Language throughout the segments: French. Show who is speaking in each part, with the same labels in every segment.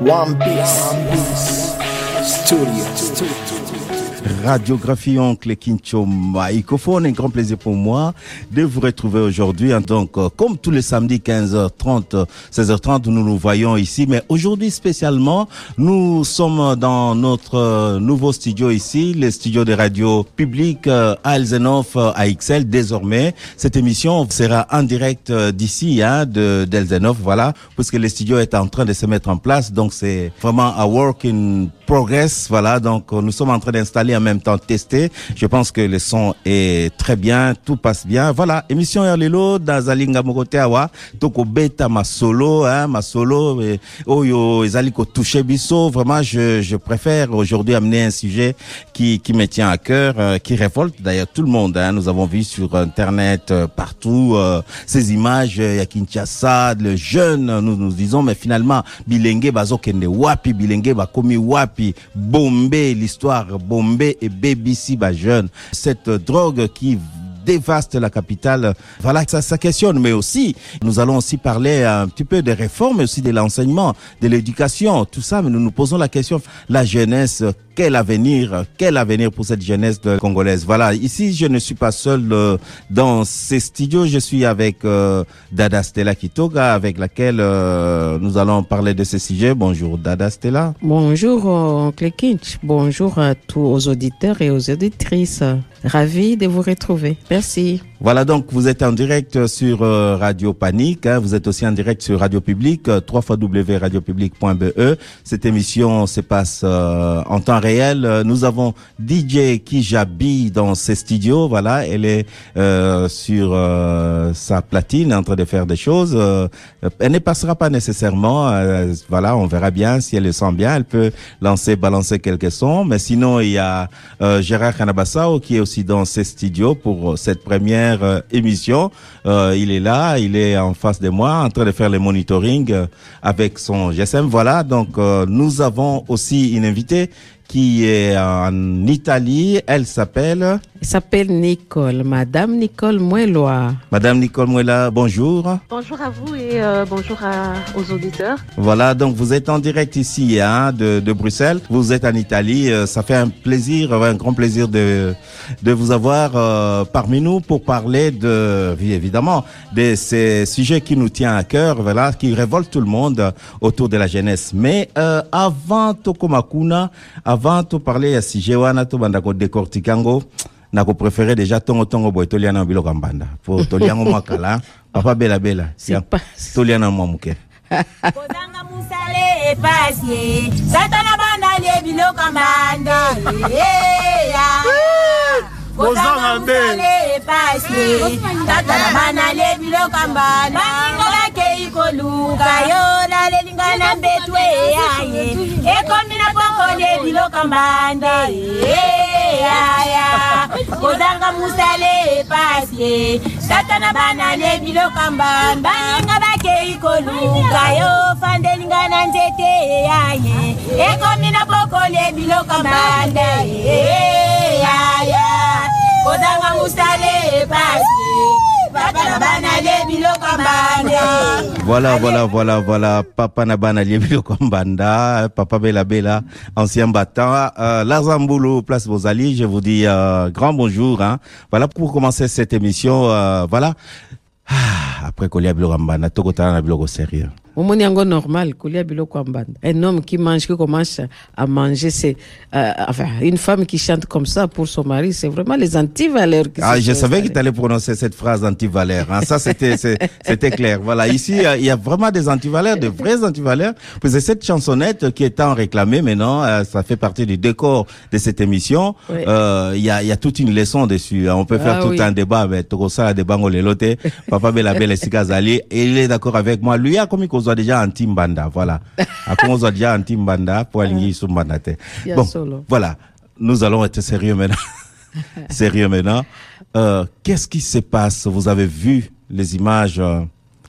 Speaker 1: One Piece Studio.
Speaker 2: Radiographie Oncle Kincho Microphone, un grand plaisir pour moi de vous retrouver aujourd'hui. Donc, euh, comme tous les samedis 15h30, 16h30, nous nous voyons ici. Mais aujourd'hui spécialement, nous sommes dans notre euh, nouveau studio ici, le studio de radio publique euh, à Elzenov à XL. Désormais, cette émission sera en direct d'ici, hein, de d'Elzenov, voilà, puisque le studio est en train de se mettre en place. Donc, c'est vraiment un work in progress, voilà. Donc, nous sommes en train d'installer en même temps tester. Je pense que le son est très bien, tout passe bien. Voilà, émission Erlelo Zalinga mokote awa toko beta ma solo, hein, ma solo et oyo ezali ko toucher biso. Vraiment, je, préfère aujourd'hui amener un sujet qui me tient à cœur, euh, qui révolte d'ailleurs tout le monde. Hein. Nous avons vu sur internet euh, partout euh, ces images euh, ya Kinshasa, le jeune, nous nous disons mais finalement bilenge bazokende wapi, bilenge bakomi wapi, Bombe, l'histoire Bombe et BBC jeune. Cette drogue qui dévaste la capitale. Voilà, ça, ça questionne. Mais aussi, nous allons aussi parler un petit peu des réformes, mais aussi de l'enseignement, de l'éducation, tout ça. Mais nous nous posons la question, la jeunesse, quel avenir, quel avenir pour cette jeunesse congolaise? Voilà, ici je ne suis pas seul euh, dans ces studios, je suis avec euh, Dada Stella Kitoga, avec laquelle euh, nous allons parler de ce sujet. Bonjour Dada Stella.
Speaker 3: Bonjour Oncle Kinch, bonjour à tous aux auditeurs et aux auditrices. Ravi de vous retrouver. Merci.
Speaker 2: Voilà donc vous êtes en direct sur euh, Radio Panique, hein, vous êtes aussi en direct sur Radio Public, euh, www.radiopublic.be. Cette émission se passe euh, en temps réel. Nous avons DJ Kijabi dans ses studios, voilà, elle est euh, sur euh, sa platine en train de faire des choses. Elle ne passera pas nécessairement, voilà, on verra bien si elle le sent bien. Elle peut lancer, balancer quelques sons, mais sinon il y a Gérard Kanabassao qui est aussi dans ses studios pour cette première euh, émission. Euh, il est là, il est en face de moi, en train de faire le monitoring euh, avec son GSM. Voilà, donc nous avons aussi une invitée qui est en Italie. Elle s'appelle
Speaker 3: Elle s'appelle Nicole, Madame Nicole Moueloa.
Speaker 2: Madame Nicole Muela. Bonjour.
Speaker 4: Bonjour à vous et euh, bonjour à- aux auditeurs.
Speaker 2: Voilà, donc vous êtes en direct ici hein, de, de Bruxelles. Vous êtes en Italie. Euh, ça fait un plaisir, un grand plaisir de, de vous avoir euh, parmi nous pour parler de, évidemment, de ces sujets qui nous tiennent à cœur, voilà, qui révoltent tout le monde autour de la jeunesse. Mais euh, avant Tokomakuna, avant de parler à sujet wana to banda ko décortiquango, nako préféré déjà tongo tongo boy toliana biloko mbanda. Papa Ya,
Speaker 5: kozanga musale epasi satana biloko mbanda. Eya. Kozanga musale epasi satana bandali biloko mbanda oluka yo nalelinga na mbetwe yaye ekomina pokoli ebiloka mbande yaya kozanga musale pasie satana banale biloka mbanda. Baninga bakei koluka yo fandelinga na nzete yaye ekomina pokoli ebiloka mbanda yaya kozanga musale pasie
Speaker 2: Voilà, voilà, voilà, voilà. Papa Nabana Liebilo Kombanda, Papa Bela Bela, ancien battant. Euh, Larzamboulou, place Bozali, je vous dis euh, grand bonjour. Hein. Voilà pour commencer cette émission. Euh, voilà. Ah, après Kolia Bilo Kombanda, Tokotana na Biloko sérieux.
Speaker 3: Omoni yango normal, kolia biloko ya mbanda. Un homme qui mange, qui commence à manger, c'est euh, enfin une femme qui chante comme ça pour son mari, c'est vraiment les antivaleurs qui
Speaker 2: Ah, je savais que tu allais prononcer cette phrase anti-valeur. Hein. Ça, c'était, c'était clair. Voilà. Ici, il y a vraiment des antivaleurs, de vrais antivaleurs. Puis c'est cette chansonnette qui est tant réclamée maintenant. euh, ça fait partie du décor de cette émission.
Speaker 3: Oui.
Speaker 2: Euh, Il y a, y a toute une leçon dessus. hein. On peut faire
Speaker 3: Ah
Speaker 2: tout
Speaker 3: oui.
Speaker 2: un débat, mais Tokosa la débat ngolelote. Papa Bela Bela Sikazali. Et il est d'accord avec moi. Lui a commis soit déjà anti-mbanda. Voilà. A qu'on soit déjà anti-mbanda pour aligner sur mbanda. te. Bon.
Speaker 3: solo.
Speaker 2: Voilà. Nous allons être sérieux maintenant. sérieux maintenant. Euh, Qu'est-ce qui se passe? Vous avez vu les images euh,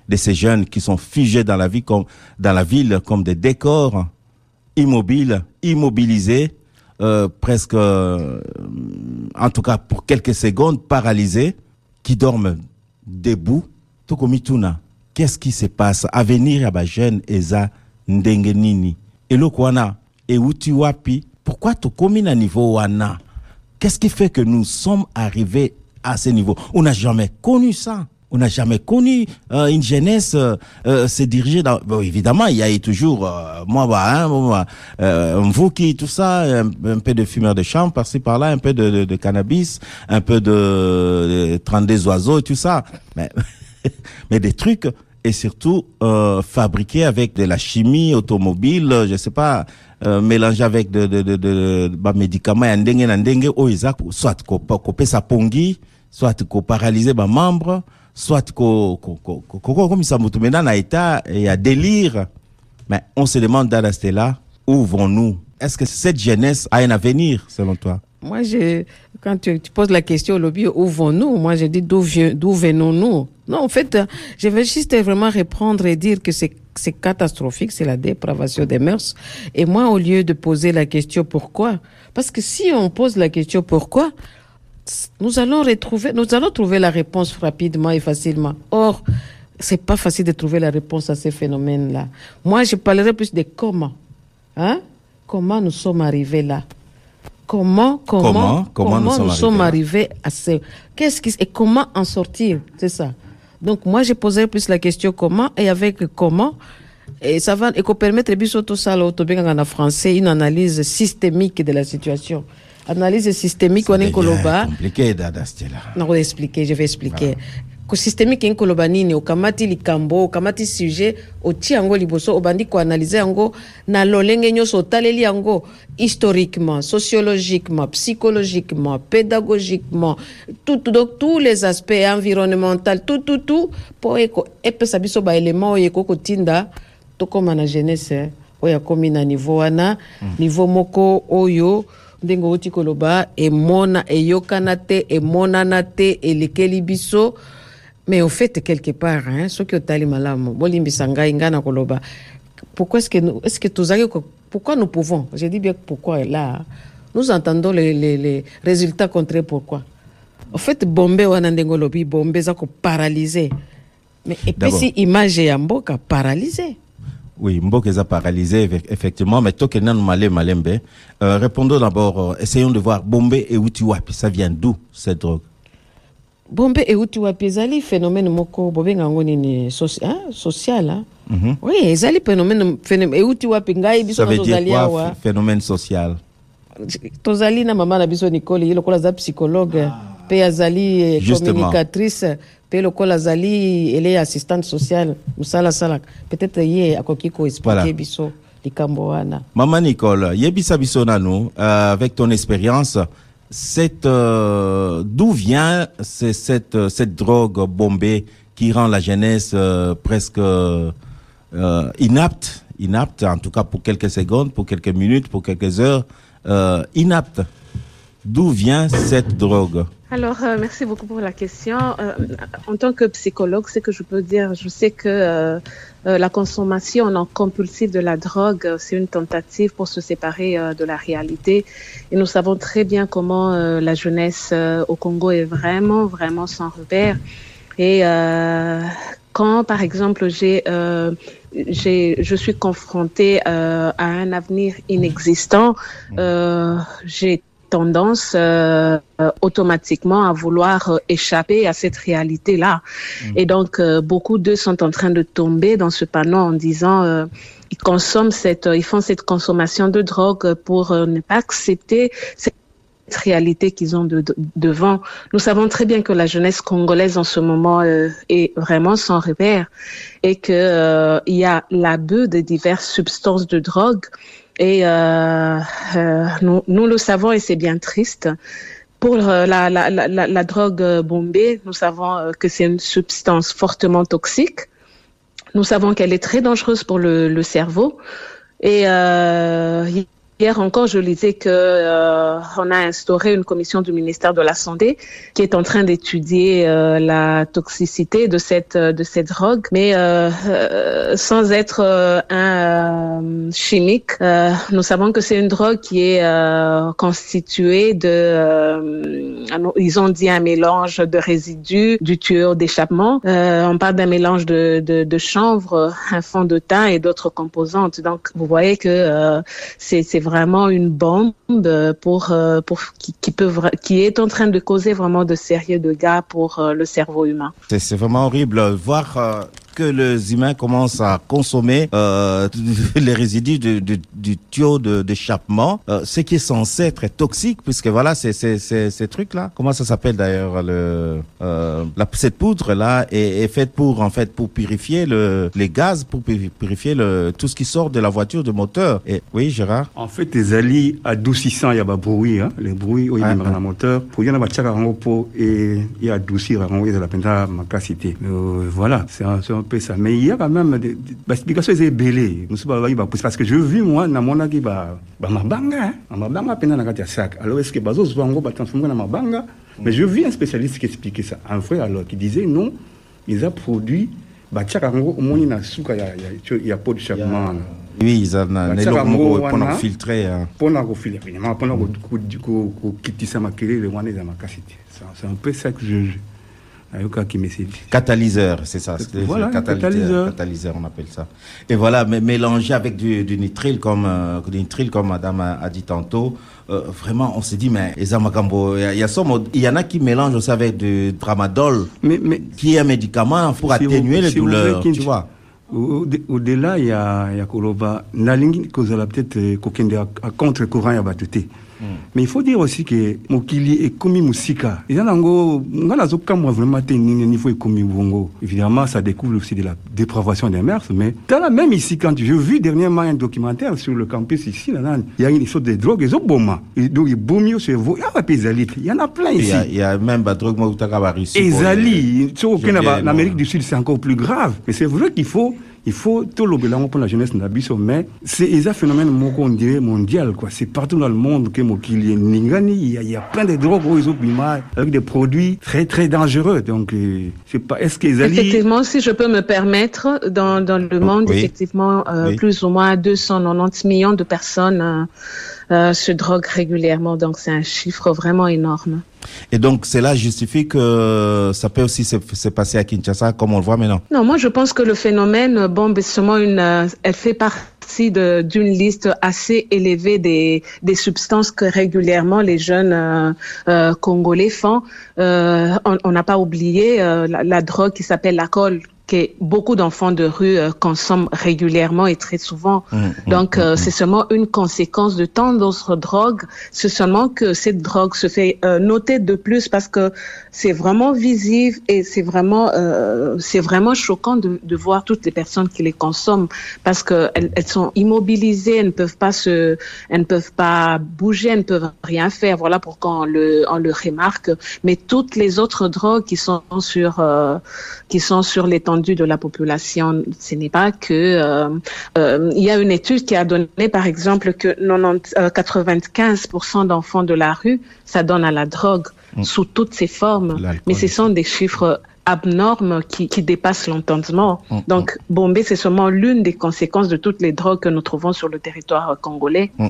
Speaker 2: de ces jeunes qui sont figés dans la vie, comme dans la ville, comme des décors immobiles, immobilisés, euh, presque, en tout cas pour quelques secondes, paralysés, qui dorment debout. Tokomituna, qu'est-ce qui se passe? Avenir à jeune Eza Ndengenini. eloko wana euti wapi? Pourquoi tokomi na niveau wana? Qu'est-ce qui fait que nous sommes arrivés à ce niveau? On n'a jamais connu ça on n'a jamais connu euh, une jeunesse euh, euh, se diriger dans. Bon, évidemment, il y a toujours euh, moi, bah, hein, moi, euh, tout ça, un, peu de fumeur de chambre par-ci par-là, un peu de, de, de cannabis, un peu de, de 32 oiseaux tout ça. Mais des trucs et surtout euh, fabriqués avec de la chimie automobile, je sais pas, euh, mélangé avec de, de, de, de, bah, médicaments ndenge na ndenge oyo eza soit ko- kopesa pongi soit koparalyse bamembre soit ko- ko- ko- ko- ko- kokomisa motu. Maintenant na état ya délire. Mais on se demande dans là où vont-nous? Est-ce que cette jeunesse a un avenir selon toi?
Speaker 3: Moi, je, quand tu, tu poses la question au lobby, où vont-nous? Moi, je dis d'où venons-nous? Non, en fait, je vais juste vraiment répondre et dire que c'est c'est catastrophique, c'est la dépravation des mœurs. Et moi, au lieu de poser la question pourquoi, parce que si on pose la question pourquoi, nous allons retrouver, nous allons trouver la réponse rapidement et facilement. Or, c'est pas facile de trouver la réponse à ces phénomènes-là. Moi, je parlerai plus de comment. Hein? Comment nous sommes arrivés là? Comment, comment,
Speaker 2: Comment, comment nous sommes arrivés
Speaker 3: à ce, qu'est-ce qui, et comment en sortir? C'est ça. Donc, moi, je poserai plus la question comment et avec comment, et ça va, et qu'on permettre biso tout ça, en français, une analyse systémique de la situation. Analyse systémique, on est
Speaker 2: compliqué dada stela
Speaker 3: nakoexplike je vais expliquer eni koloba nini? Okamati likambo okamati sujet otie yango liboso obandi koanalyse yango na lolenge nyonso otaleli yango historiquement sociologiquement psychologiquement pédagogiquement tout, donc tous les aspects environnemental tout tout tout mpo epesa biso baélément oyo ekoki kotinda tokóma na jeunesse oyo akómi na niveau wana niveau moko oyo ndenge outi koloba emona eyokana te emonana te elekeli biso mais au fait quelque part hein, soki otali malamu bolimbisa ngai ngai na koloba pourquoi est-ce que nous, est-ce que tozali pourquoi nous pouvons? Je dis bien pourquoi là nous entendons les, les, les résultats contraires pourquoi? Au fait bombe wana ndenge olobi bombe eza koparalyse mais epesi image ya mboka paralyse
Speaker 2: Oui, Mboka est paralysé, eff- effectivement, mais toi, Kenan Malé Malembe, euh, répondons d'abord, euh, essayons de voir Bombay et Utiwapi, ça vient d'où cette drogue?
Speaker 3: Bombe euti wapi ezali phénomène moko bobenga yango nini hein, social hein? oui ezali phénomène phénomène euti wapi ngai biso tozali awa?
Speaker 2: ph- phénomène social?
Speaker 3: Tozali na mama na biso nicole ye lokola aza psychologue mpe azali eh, communicatrice mpe lokola azali ele assistante sociale mosala asalaka. Peut-être ye akoki koexplike
Speaker 2: Voilà.
Speaker 3: biso likambo wana.
Speaker 2: Maman Nicole, Yebisa Bisonano, euh, avec ton expérience, euh, d'où vient ce- cette, euh, cette drogue bombée qui rend la jeunesse euh, presque inapte, inapte, en tout cas pour quelques secondes, pour quelques minutes, pour quelques heures, inapte. D'où vient cette drogue?
Speaker 4: Alors, merci beaucoup pour la question. En tant que psychologue, ce que je peux dire, je sais que euh, la consommation non compulsive de la drogue, euh, c'est une tentative pour se séparer euh, de la réalité. Et nous savons très bien comment la jeunesse au Congo est vraiment, vraiment sans repère. Et quand, par exemple, j'ai, je suis confrontée à un avenir inexistant, j'ai tendance euh, automatiquement à vouloir euh, échapper à cette réalité-là. Et donc, euh, beaucoup d'eux sont en train de tomber dans ce panneau en disant euh, ils consomment cette, ils font cette consommation de drogue pour euh, ne pas accepter cette réalité qu'ils ont de, de- devant. Nous savons très bien que la jeunesse congolaise en ce moment euh, est vraiment sans repère et que euh, il y a l'abus de diverses substances de drogue et euh, euh, nous, nous le savons et c'est bien triste. Pour euh, la, la, la, la, drogue bombée, nous savons que c'est une substance fortement toxique. Nous savons qu'elle est très dangereuse pour le, le cerveau. Et euh, Hier encore, je lisais que euh, on a instauré une commission du ministère de la Santé qui est en train d'étudier euh, la toxicité de cette de cette drogue, mais euh, euh sans être euh, un chimique. nous savons que c'est une drogue qui est constituée de, ils ont dit un mélange de résidus du tuyau d'échappement. on parle d'un mélange de, de, de chanvre, un fond de thym et d'autres composantes. Donc, vous voyez que c'est vraiment une bombe pour, euh, pour qui, qui, peut, qui est en train de causer vraiment de sérieux dégâts pour euh, le cerveau humain.
Speaker 2: C'est vraiment horrible. Voir euh, que les humains commencent à consommer euh, les résidus du, du, du tuyau d'échappement, euh, ce qui est censé être toxique, puisque voilà, c'est ces trucs-là. Comment ça s'appelle d'ailleurs le euh, la, cette poudre là est, est, faite pour en fait pour purifier le les gaz, pour purifier le tout ce qui sort de la voiture de moteur. Et oui, Gérard?
Speaker 6: En fait, les alliés adoucissants, il y a pas bruit, hein, les bruits au ah, ah. moteur. Pour y en avoir et et adoucir la la penta ma capacité. Voilà, c'est un, un ça. Mais il y a quand même des, explications est belé. Parce que je vis, moi, dans mon avis, bah, bah, ma banga, hein. ma banga, peine dans la sac. Alors, est-ce que bazo, soit en gros, bah, dans ma banga? Mais je vis un spécialiste qui expliquait ça. Un frère, alors, qui disait non, ils ont produit, bah, tchak, en gros, au moins, il y a souka, il y a pas de chapement.
Speaker 2: Oui, ils ont un énorme pour filtrer.
Speaker 6: Pour nous filtrer, évidemment, pour nous quitter ça, ma kélé, le one est dans ma cassette. C'est un peu ça que je.
Speaker 2: Catalyseur, c'est ça.
Speaker 6: Voilà, catalyseur,
Speaker 2: catalyseur. on appelle ça. Et voilà, mais mélangé avec du, du nitrile, comme euh, du comme Madame a, dit tantôt. Euh, vraiment, on s'est dit, mais il y, il y en a qui mélangent aussi avec du tramadol, mais, mais, qui est un médicament pour atténuer les douleurs, tu vois.
Speaker 6: Au-delà, il y a, il y a Koloba, Nalingi, peut-être, euh, à contre-courant, il y a. Mais il faut dire aussi que mokili ekomi musika. Eza nango ngana zokamwa vraiment te nini niveau ekomi bongo. Évidemment, ça découvre aussi de la dépravation des mœurs, mais dans la même ici quand j'ai vu dernièrement un documentaire sur le campus ici là, il y a une histoire de drogue et zoboma. Donc il bomi au cerveau, il y a pas Ezali, il y en a plein ici.
Speaker 2: Il y a, même pas drogue moi
Speaker 6: Ezali, Ezali, en Amérique du Sud c'est encore plus grave. Mais c'est vrai qu'il faut il faut tout le bilan pour la jeunesse biso mais c'est un phénomène on dirait mondial quoi. C'est partout dans le monde que mokili ningani il y, a, il y a plein de drogues avec des produits très très dangereux. Donc euh, c'est pas est-ce qu'ils
Speaker 4: effectivement si je peux me permettre dans, dans le monde effectivement euh, plus ou moins 290 millions de personnes euh, euh, se droguent régulièrement. Donc c'est un chiffre vraiment énorme.
Speaker 2: Et donc cela justifie que ça peut aussi se, passer à Kinshasa comme on le voit maintenant.
Speaker 4: Non, moi je pense que le phénomène bombe seulement une, euh, elle fait partie d'une liste assez élevée des, des substances que régulièrement les jeunes euh, euh congolais font. On n'a pas oublié la, la, drogue qui s'appelle l'alcool que beaucoup d'enfants de rue euh, consomment régulièrement et très souvent. Mmh, mmh, Donc, euh, mmh, c'est seulement une conséquence de tant d'autres drogues. C'est seulement que cette drogue se fait euh, noter de plus parce que c'est vraiment visible et c'est vraiment, c'est vraiment choquant de, de, voir toutes les personnes qui les consomment parce que elles, elles, sont immobilisées, elles ne peuvent pas se, elles ne peuvent pas bouger, elles ne peuvent rien faire. Voilà pourquoi on le, on le remarque. Mais toutes les autres drogues qui sont sur, qui sont sur les temps de la population. Ce n'est pas que euh, euh, il y a une étude qui a donné par exemple que 90, 95% euh, d'enfants de la rue, ça donne à la drogue mm. sous toutes ses formes. Mais ce sont des chiffres abnorme qui, qui dépasse l'entendement. Mm, mm. Donc, Bombay, c'est seulement l'une des conséquences de toutes les drogues que nous trouvons sur le territoire congolais.
Speaker 2: Mm,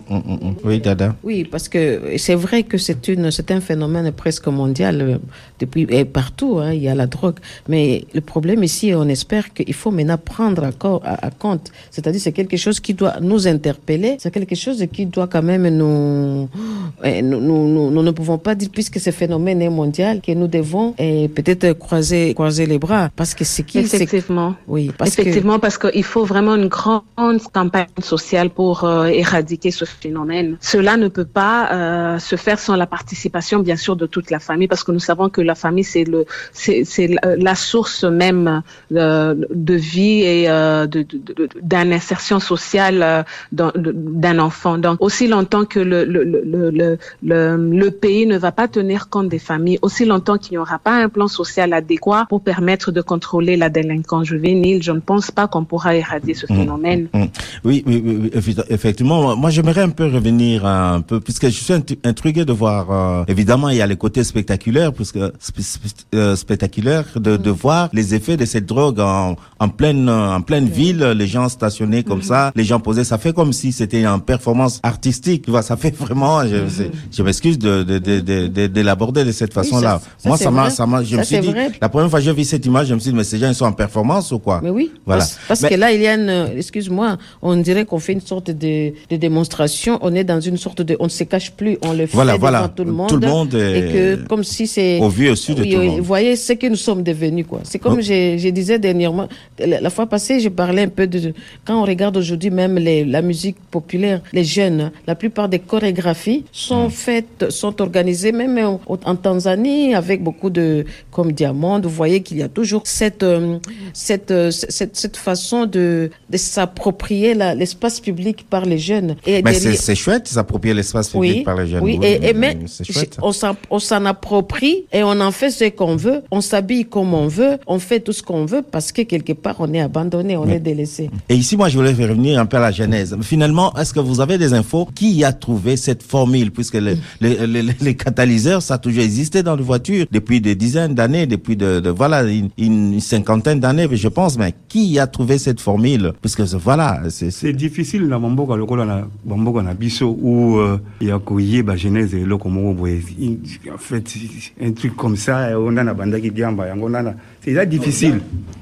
Speaker 2: oui, Dada.
Speaker 3: Oui, parce que c'est vrai que c'est une, c'est un phénomène presque mondial euh, depuis et partout. Hein, il y a la drogue, mais le problème ici, on espère qu'il faut maintenant prendre à, à, compte. C'est-à-dire, c'est quelque chose qui doit nous interpeller. C'est quelque chose qui doit quand même nous, eh, nous, nous, nous, ne pouvons pas dire puisque ce phénomène est mondial que nous devons eh, peut-être croiser croiser, les bras parce que c'est qui
Speaker 4: Effectivement.
Speaker 3: Oui,
Speaker 4: parce Effectivement, parce qu'il faut vraiment une grande campagne sociale pour euh, éradiquer ce phénomène. Cela ne peut pas euh, se faire sans la participation, bien sûr, de toute la famille, parce que nous savons que la famille c'est le c'est la source même euh, de vie et euh, de, d'une insertion sociale d'un enfant. Donc aussi longtemps que le, le, le, le, le pays ne va pas tenir compte des familles aussi longtemps qu'il n'y aura pas un plan social adéquat pour permettre de contrôler la délinquance juvénile. Je ne pense pas qu'on pourra éradiquer ce phénomène.
Speaker 2: Mm. Oui, oui, oui, effectivement. Moi, j'aimerais un peu revenir un peu, puisque je suis int- intrigué de voir. euh, évidemment, il y a les côtés spectaculaires, puisque euh, spectaculaire de, de voir les effets de cette drogue en, en pleine en pleine ville, les gens stationnés comme ça, les gens posés. Ça fait comme si c'était une performance artistique. Tu vois, ça fait vraiment. Je, m'excuse de de de de, de- de l'aborder de cette façon-là. Moi, ça m'a ça m'a. Je
Speaker 3: Ça,
Speaker 2: me suis dit
Speaker 3: vrai.
Speaker 2: la première fois que j'ai vu cette image, je me suis dit mais ces gens ils sont en performance ou quoi
Speaker 3: Mais oui,
Speaker 2: Voilà.
Speaker 3: parce, parce
Speaker 2: Mais-
Speaker 3: que là, il y a une, euh, excuse-moi, on dirait qu'on fait une sorte de, de démonstration, on est dans une sorte de, on ne se cache plus, on le fait
Speaker 2: Voilà,
Speaker 3: devant
Speaker 2: voilà.
Speaker 3: tout le monde.
Speaker 2: Tout le monde est-
Speaker 3: Et que, comme si c'est...
Speaker 2: Au vu et au su de
Speaker 3: Oui,
Speaker 2: tout le monde.
Speaker 3: Vous voyez ce que nous sommes devenus, quoi. C'est comme
Speaker 2: Oh.
Speaker 3: je, je disais dernièrement, la, la fois passée, je parlais un peu de, quand on regarde aujourd'hui même les, la musique populaire, les jeunes, la plupart des chorégraphies sont faites, sont organisées même en, en Tanzanie avec beaucoup de, comme Diamond, vous voyez qu'il y a toujours cette, euh, cette, euh, cette, cette façon de, de s'approprier l'espace public par les jeunes. Et
Speaker 2: Mais c'est chouette, s'approprier l'espace public
Speaker 3: oui,
Speaker 2: par les jeunes.
Speaker 3: oui, et, et mais on s'en approprie et on en fait ce qu'on veut, on s'habille comme on veut, on fait tout ce qu'on veut parce que quelque part on est abandonné, on est délaissé.
Speaker 2: Et ici, moi, je voulais revenir un peu à la genèse. Finalement, est-ce que vous avez des infos? Qui a trouvé cette formule? Puisque le- le- le- les catalyseurs, ça a toujours existé dans les voitures depuis des dizaines d'années, depuis de, voilà une, cinquantaine d'années, je pense. Mais qui a trouvé cette formule? Puisque voilà, c'est
Speaker 6: difficile na bamboka lokola na bamboka na biso où euh, ya koyeba genèse eloko moko boye en fait un truc comme ça on a na bandaki diamba c'est là difficile.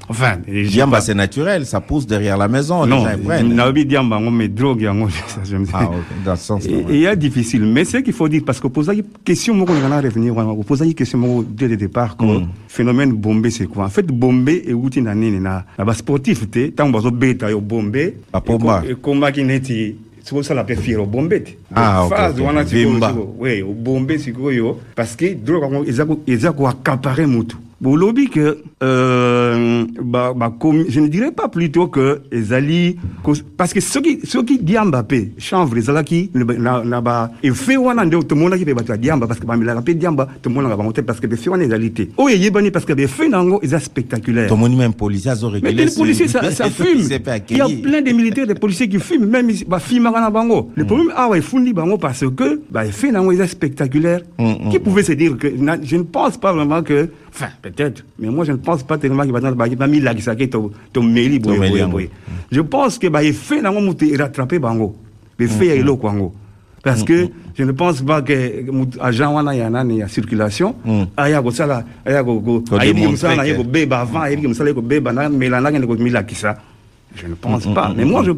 Speaker 6: Enfin
Speaker 2: Diamba, c'est naturel, ça pousse derrière la maison,
Speaker 6: non naobi diamba yango mais drogue ça, je me
Speaker 2: Ah, ok, dans ce sens-là.
Speaker 6: Et il y a difficile, mais c'est qu'il faut dire, parce que poser une question, on va revenir, on pose une question dès le départ, que
Speaker 2: Mm.
Speaker 6: phénomène bombé, c'est quoi? En fait, bombé et outil na nini na sportif te, tant bazo beta yo bombé,
Speaker 2: Ba pomba.
Speaker 6: et combat qui neti c'est ça la peut faire au bombé. te.
Speaker 2: Ah,
Speaker 6: phase wana sikoyo, sikoyo, oui, au bombé sikoyo, parce que drogue yango eza ko- eza mutu. bolobi que euh, bah, bah, comme, je ne dirais pas plutôt que ezali parce que soki soki diamba pe chanvre ezalaki na, na ba efe wana nde tomonaki mpe bato ya diamba parce que bamelaka mpe diamba tomonaka bango te parce que befe wana ezali te oyo eyebani parce que befe na yango eza spectaculaire
Speaker 2: Ton même policier, ont
Speaker 6: mais les policiers, ça, ça fume. Il y a plein de militaires, de policiers qui fument, même bah, fument à bango. Le problème, ah ouais, fundi bango parce que, bah, fait nango, est spectaculaire.
Speaker 2: Mm,
Speaker 6: Qui pouvait se dire que, je ne pense pas vraiment que, enfin, peut-être, mais moi, je ne pense pas tellement qu'il va dans il va mis s'est ton, mairie, boy. Je pense que, bah, il fait nango, mouté, rattraper bango. Il fait, il est. Parce que je ne pense pas que agent wana ya nani ya circulation.
Speaker 2: Mm.
Speaker 6: aya kosala aya ko- ko-
Speaker 2: Ko démontrer
Speaker 6: mosala na ye
Speaker 2: que-
Speaker 6: kobeba avant ayebi mosala ye kobeba na mela ndenge nde komilakisa je ne pense pas. Mais moi je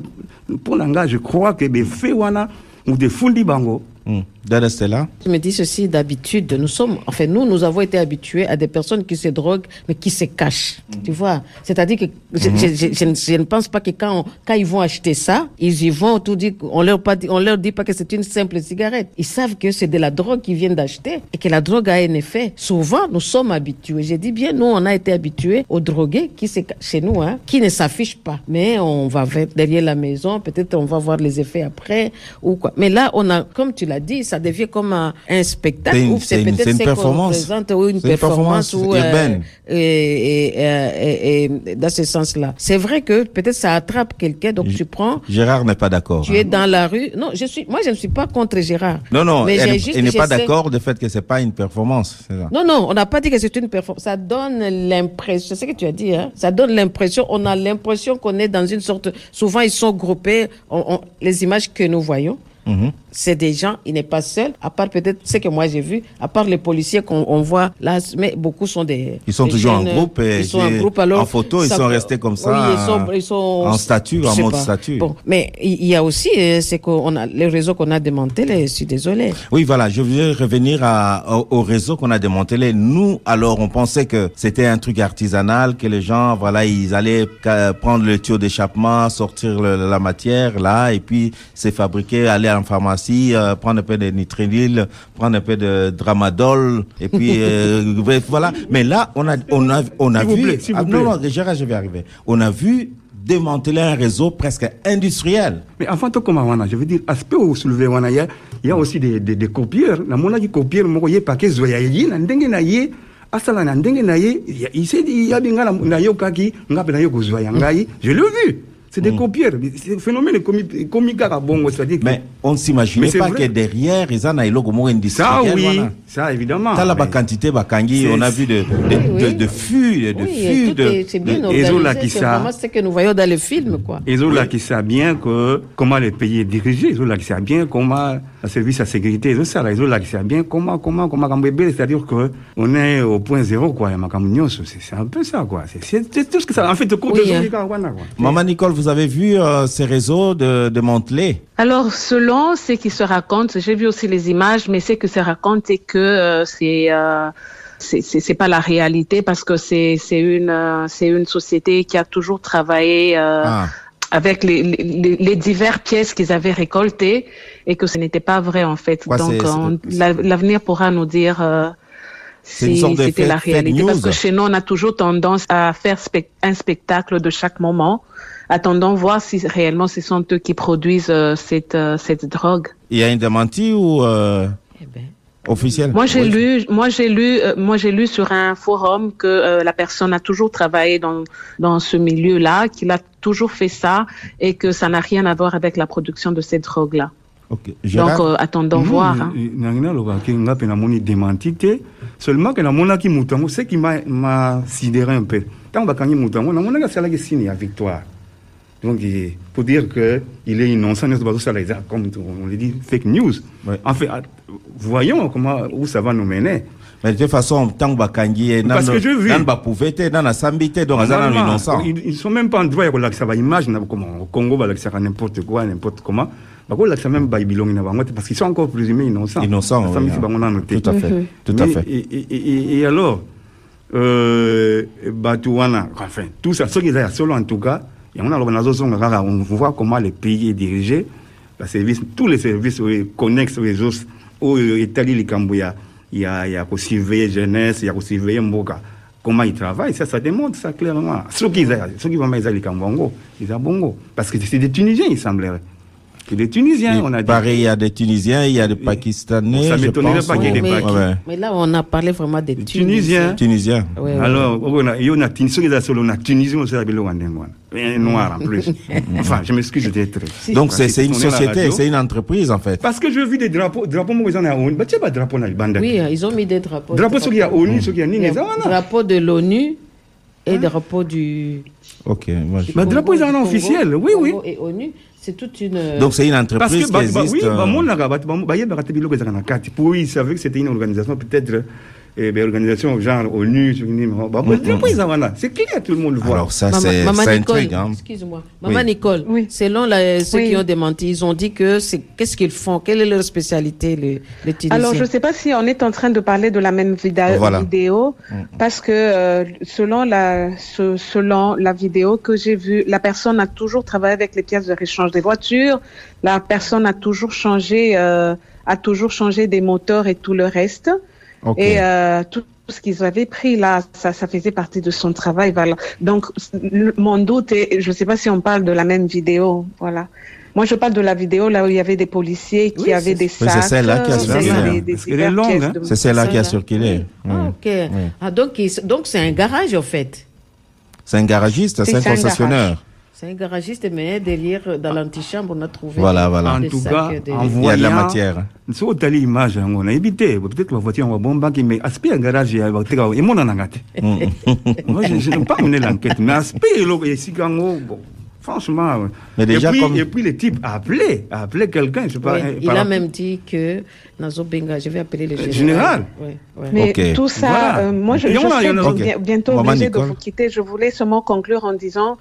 Speaker 6: pour nga je crois que befe wana mutu efundi bango.
Speaker 2: Hmm. Dada Stella
Speaker 3: Je me dis ceci d'habitude. Nous sommes, enfin, nous, nous avons été habitués à des personnes qui se droguent, mais qui se cachent. Tu vois? C'est-à-dire que je, je- je- je ne- je ne pense pas que quand, on- quand ils vont acheter ça, ils y vont tout dit, on leur pas on leur dit pas que c'est une simple cigarette. Ils savent que c'est de la drogue qu'ils viennent d'acheter et que la drogue a un effet. Souvent, nous sommes habitués. J'ai dit bien, nous, on a été habitués aux drogués qui se, chez nous, hein, qui ne s'affichent pas. Mais on va derrière la maison, peut-être on va voir les effets après ou quoi. Mais là, on a, comme tu l'as dit, ça devient comme un, un spectacle
Speaker 2: C'est une-
Speaker 3: ou
Speaker 2: c'est une- une performance.
Speaker 3: ou une
Speaker 2: C'est une
Speaker 3: performance,
Speaker 2: performance
Speaker 3: ou,
Speaker 2: urbaine.
Speaker 3: et, et- et- et- et dans ce sens-là. C'est vrai que peut-être ça attrape quelqu'un, donc tu prends,
Speaker 2: Gérard n'est pas d'accord.
Speaker 3: tu es dans la rue. Non, je suis, moi je ne suis pas contre Gérard.
Speaker 2: Non, non,
Speaker 3: Mais
Speaker 2: elle,
Speaker 3: juste-
Speaker 2: elle n'est pas d'accord du fait que c'est pas une performance. ça.
Speaker 3: Non, non, on n'a pas dit que c'est une performance. Ça donne l'impression, c'est ce que tu as dit, hein. Ça donne l'impression, on a l'impression qu'on est dans une sorte, souvent ils sont groupés, on- on- les images que nous voyons.
Speaker 2: Mhm.
Speaker 3: C'est des gens, il n'est pas seul, à part peut-être ce que moi j'ai vu, à part les policiers qu'on on voit là, mais beaucoup sont des.
Speaker 2: Ils sont
Speaker 3: des
Speaker 2: toujours en groupe et
Speaker 3: Ils sont en groupe alors.
Speaker 2: en photo, ils sont restés comme ça,
Speaker 3: Oui, ils sont, ils sont
Speaker 2: en statue,
Speaker 3: je
Speaker 2: en mode
Speaker 3: pas. Bon, mais il y a aussi, euh, c'est qu'on a les réseaux qu'on a démantelés. Je suis désolé.
Speaker 2: Oui, voilà, je voulais revenir à, au, au réseau qu'on a démantelé. Nous, alors, on pensait que c'était un truc artisanal, que les gens, voilà, ils allaient prendre le tuyau d'échappement, sortir le- la matière là, et puis c'est fabriqué, aller en pharmacie, euh, prendre un peu de nitrinil, prendre un peu de dramadol, et puis euh, bref, voilà. Mais là, on a, on a, on a vu.
Speaker 6: plaît,
Speaker 2: Ah, non, non, je vais arriver. On a vu démanteler un réseau presque industriel.
Speaker 6: Mais avant tout comme wana, je veux dire, aspect où soulever il y a, il y a aussi des, des, des copieurs. Na mona qui copieur, moko ye paquet zoya ye, na ndenge na ye, asala na ndenge na il s'est dit, il y a bien na, na yo kaki, na zoya ngai, je l'ai vu. C'est des copieurs. C'est un phénomène comique, comique à bongo, c'est-à-dire que-
Speaker 2: Mais on ne s'imaginait pas
Speaker 6: vrai.
Speaker 2: que derrière, ils en ont eu logo
Speaker 6: Ça,
Speaker 2: industriel.
Speaker 6: oui,
Speaker 2: voilà.
Speaker 6: ça, évidemment.
Speaker 2: T'as la
Speaker 6: Mais-
Speaker 2: quantité bakangi, on a vu de, de,
Speaker 3: Oui,
Speaker 2: de,
Speaker 3: oui.
Speaker 2: de fûts, de
Speaker 3: Oui,
Speaker 2: fûts, de,
Speaker 3: est- c'est bien
Speaker 2: de-
Speaker 3: organisé.
Speaker 6: qui
Speaker 3: C'est
Speaker 6: ça-
Speaker 3: vraiment ce que nous voyons dans les films, quoi.
Speaker 6: Ils ont là qui savent bien que comment le pays est dirigé, ils ont là qui savent bien comment le service à sécurité, ils ont ça ils ont là qui savent bien comment comment comment comme bébé, c'est-à-dire que on est au point zéro quoi, ma c'est c'est un peu ça quoi, c'est tout ce que ça en fait de compte
Speaker 3: Oui, hein.
Speaker 6: quoi.
Speaker 2: Maman Nicole, vous avez vu euh, ces réseaux de, de Mantelet
Speaker 4: Alors, selon ce qui se raconte, j'ai vu aussi les images, mais ce que se raconte, c'est que euh, c'est euh, c'est pas la réalité parce que c'est c'est une euh, c'est une société qui a toujours travaillé euh,
Speaker 2: Ah.
Speaker 4: Avec les, les, les diverses pièces qu'ils avaient récoltées et que ce n'était pas vrai en fait.
Speaker 2: Ouais,
Speaker 4: Donc, l'avenir pourra nous dire. euh, si c'était la réalité. Parce que chez nous, on a toujours tendance à faire spec- un spectacle de chaque moment, attendant voir si réellement ce sont eux qui produisent euh, cette, euh, cette drogue.
Speaker 2: Il y a une démenti ou euh,
Speaker 3: Eh ben,
Speaker 2: officielle
Speaker 4: Moi, j'ai
Speaker 2: Oui.
Speaker 4: lu, moi, j'ai lu, euh, moi, j'ai lu sur un forum que euh, la personne a toujours travaillé dans, dans ce milieu-là, qu'il a toujours fait ça et que ça n'a rien à voir avec la production de cette drogue-là.
Speaker 2: Ok.
Speaker 4: Donc, euh, attendons voir. hein.
Speaker 6: seulement que na monaki mutango ce qui m'a m'a sidéré un peu tant bakangi mutango na monaka sala ki signe ya victoire donc il- pour dire que il est innocent n'est pas ça comme on le dit fake news
Speaker 2: Ouais.
Speaker 6: en fait voyons comment où ça va nous mener
Speaker 2: Mais de toute façon, tant que Bakangi,
Speaker 6: Parce que
Speaker 2: la Sambité, donc sont innocents.
Speaker 6: ils, ils sont même pas en droit ya kolakisa ba image au Congo balakisa n'importe quoi n'importe comment bakolakisa même ba bilongi na bango te parce qu'ils sont encore présumés innocents
Speaker 2: Innocents, oui, hein.
Speaker 6: te.
Speaker 2: Tout à fait, tout à fait.
Speaker 6: Et, et, et, et alors, euh, bato wana, enfin, tout ça, ce qui est solo en tout cas, on voit comment le pays est dirigé, tous les services connexes aux autres, au Italie, les Cambouya, il y a, il y a qu'à surveiller jeunesse, il y a qu'à surveiller Mboka. Comment ils travaillent, ça, ça démontre ça clairement. Ceux qui, ceux qui vont mettre les Cambongo, ils ont bongo. Parce que c'est des Tunisiens, il semblerait. C'est des Tunisiens, on a dit.
Speaker 2: Pareil, il y a des Tunisiens, il y a des Pakistanais.
Speaker 6: Ça
Speaker 2: je
Speaker 6: m'étonnerait
Speaker 2: pense,
Speaker 6: pas qu'il y ait des
Speaker 2: ou-
Speaker 6: Pakis.
Speaker 2: ouais.
Speaker 3: mais là, on a parlé vraiment des Tunisiens.
Speaker 6: Tunisiens.
Speaker 2: Tunisiens.
Speaker 3: Ouais, ouais.
Speaker 6: Alors, on a, il y a Tunis- ceux qui sont solo, on a Tunisie, on Un noir en plus. enfin, je m'excuse, j'étais très.
Speaker 2: Donc c'est c'est une
Speaker 6: On
Speaker 2: société, c'est une entreprise en fait.
Speaker 6: Parce que je vis des drapeaux, drapeaux, moi, ils en ont à ONU. Bah, tiens, pas drapeau.
Speaker 3: Oui, ils ont mis des drapeaux.
Speaker 6: Drapeau, ceux qui a ONU, ceux qui a
Speaker 3: a
Speaker 6: voilà.
Speaker 3: drapeau de l'ONU et
Speaker 6: Hein?
Speaker 3: drapeau du.
Speaker 2: Ok. moi, je-
Speaker 6: Bah, drapeau, ils en ont officiel, oui, oui.
Speaker 3: Et ONU, c'est toute une.
Speaker 2: Donc c'est une
Speaker 6: Parce
Speaker 2: entreprise
Speaker 6: que,
Speaker 2: qui
Speaker 6: bah, bah,
Speaker 2: existe.
Speaker 6: oui, bah,
Speaker 2: euh,
Speaker 6: mon là, bah, bah, bah, eh, ben, bah, bah, drapeau, ils en ont là. C'est clair, tout le monde le voit.
Speaker 2: Alors ça
Speaker 3: Maman-
Speaker 2: c'est intrigue. Hein.
Speaker 3: excuse-moi. Maman
Speaker 2: Oui.
Speaker 3: Nicole,
Speaker 4: Oui.
Speaker 3: selon la- ceux
Speaker 4: Oui.
Speaker 3: qui ont démenti, ils ont dit que c'est qu'est-ce qu'ils font, quelle est leur spécialité, les, les Tunisiens?
Speaker 4: Alors, je ne sais pas si on est en train de parler de la même vida-
Speaker 2: Voilà.
Speaker 4: vidéo, parce que euh, selon la ce- selon la vidéo que j'ai vue, la personne a toujours travaillé avec les pièces de réchange des voitures. La personne a toujours changé euh, a toujours changé des moteurs et tout le reste. Et euh, tout ce qu'ils avaient pris là, ça, ça faisait partie de son travail. Voilà. Donc, le- mon doute est, je ne sais pas si on parle de la même vidéo. Voilà. Moi, je parle de la vidéo là où il y avait des policiers qui
Speaker 3: Oui,
Speaker 4: avaient des
Speaker 2: Oui,
Speaker 4: sacs.
Speaker 2: c'est celle-là qui a
Speaker 4: euh,
Speaker 2: circulé, hein.
Speaker 6: hein.
Speaker 2: C'est celle-là qui a circulé.
Speaker 3: Ah,
Speaker 2: Oui.
Speaker 3: Ah, donc, c'est un garage, en fait.
Speaker 2: C'est un garagiste, c'est un
Speaker 4: C'est un
Speaker 2: concessionnaire.
Speaker 3: C'est un garagiste, mais derrière, dans l'antichambre, on a trouvé.
Speaker 2: Voilà, voilà.
Speaker 6: En tout
Speaker 3: sacs
Speaker 6: cas,
Speaker 3: de-
Speaker 6: en
Speaker 2: Il y a de
Speaker 6: voyant,
Speaker 2: la matière.
Speaker 6: so otali image yango na yebi te peut-être bavoiture yango babombaki mais aspect ya garage ya bateka emonananga te moi je je n'ai pas mené l'enquête mais aspect eloko esika yango bon franchement.
Speaker 2: Mais déjà,
Speaker 6: et, puis,
Speaker 2: comme-
Speaker 6: et puis le type a appelé a appelé quelqu'un je sais pas
Speaker 3: Oui,
Speaker 6: hein,
Speaker 3: il
Speaker 6: par
Speaker 3: a
Speaker 6: rapport-
Speaker 3: même dit que Nazo Benga, je vais appeler le général.
Speaker 6: général.
Speaker 3: Oui, oui.
Speaker 4: Mais
Speaker 2: Ok.
Speaker 4: tout ça,
Speaker 6: Voilà.
Speaker 4: euh, moi, je,
Speaker 6: Il y
Speaker 4: je
Speaker 6: a, il y a.
Speaker 4: Bien- bientôt
Speaker 2: Maman
Speaker 4: obligée de vous quitter. Je voulais seulement conclure en disant, euh,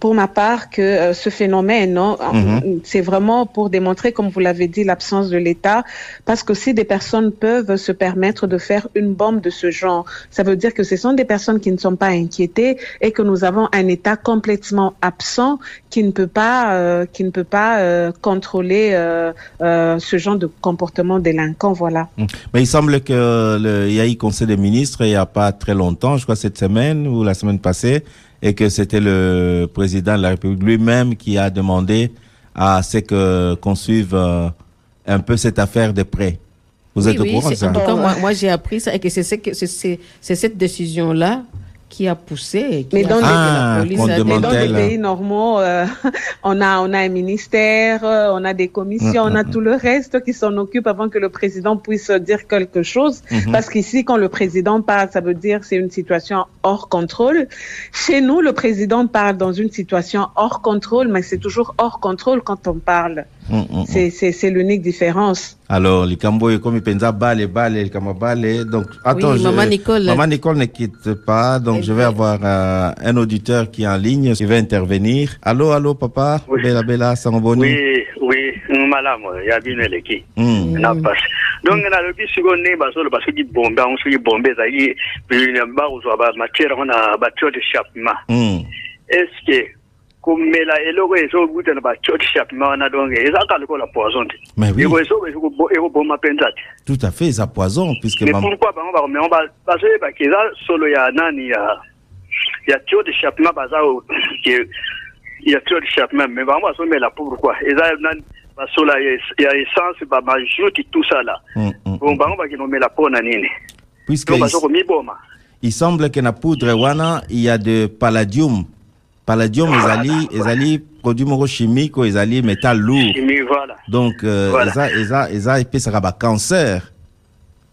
Speaker 4: pour ma part, que euh, ce phénomène, non,
Speaker 2: Mhm.
Speaker 4: c'est vraiment pour démontrer, comme vous l'avez dit, l'absence de l'État. Parce que si des personnes peuvent se permettre de faire une bombe de ce genre, ça veut dire que ce sont des personnes qui ne sont pas inquiétées et que nous avons un État complètement absent qui ne peut pas, euh, qui ne peut pas euh, contrôler euh, euh, ce genre de comportement délinquant. Voilà.
Speaker 2: Mais il semble que le, il y a eu conseil des ministres il n'y a pas très longtemps, je crois cette semaine ou la semaine passée, et que c'était le président de la République lui-même qui a demandé à ce que qu'on suive euh, un peu cette affaire de près. Vous
Speaker 3: Oui,
Speaker 2: êtes
Speaker 3: oui,
Speaker 2: au courant de
Speaker 3: c'est-
Speaker 2: ça?
Speaker 3: En tout cas, moi, moi j'ai appris ça et que c'est ce que- c'est- c'est c'est cette décision-là qui a poussé. Qui
Speaker 4: Mais
Speaker 3: a
Speaker 4: dans
Speaker 2: Ah,
Speaker 3: la police
Speaker 4: Mais dans les pays normaux, euh, on, a, on a un ministère, euh, on a des commissions, on a tout le reste qui s'en occupe avant que le président puisse dire quelque chose. Parce qu'ici, quand le président parle, ça veut dire c'est une situation hors contrôle. Chez nous, le président parle dans une situation hors contrôle, mais c'est toujours hors contrôle quand on parle.
Speaker 2: Mm, mm, mm.
Speaker 4: C'est c'est- c'est l'unique différence.
Speaker 2: Alors, les Camboyes, comme ils pensent, balle, balle, les Camabale. Donc, attends,
Speaker 3: Oui,
Speaker 2: je-
Speaker 3: Maman Nicole.
Speaker 2: Maman Nicole ne quitte pas. Donc,
Speaker 3: Elle
Speaker 2: je vais avoir euh, un auditeur qui est en ligne, qui va intervenir. Allô, allô, papa?
Speaker 7: Oui.
Speaker 2: Bella, Bella, Sangoboni.
Speaker 7: oui oui malamu ya bino eleki
Speaker 2: Mm.
Speaker 7: na pasi donc nalobi sikoyo ndenge bazoloba soki bombe yango soki bombe ezalaki bakozwa bamatière yango na batio d'échappement
Speaker 2: Mm.
Speaker 7: est ce que komela eloko ezokuta na batio d'échappement wana donc ezalaka lokola poison te.
Speaker 2: Mais oui.
Speaker 7: Eko- eko- eko- ekoboma mpenza te.
Speaker 2: Tout à fait, ça poison, puisque
Speaker 7: mais pourquoi bango bakomema ba- bazoyebaki eza solo ya nani ya ya tio d'échappement baza ya tio d'échappement mais bango bazomela pourquoi? Eza nani? Basolo ya es- ya essence bamajuti tout ça là.
Speaker 2: Mm, mm.
Speaker 7: bon bango bakinomela mpo na nini?
Speaker 2: Puisque
Speaker 7: bazokomiboma
Speaker 2: il semble que na poudre wana, il y a de palladium. Palladium, ezali, ezali produit moko chimique, ou ezali métal lourd.
Speaker 7: voilà
Speaker 2: Donc, euh,
Speaker 7: Voilà.
Speaker 2: eza, eza, eza epesaka ba cancer.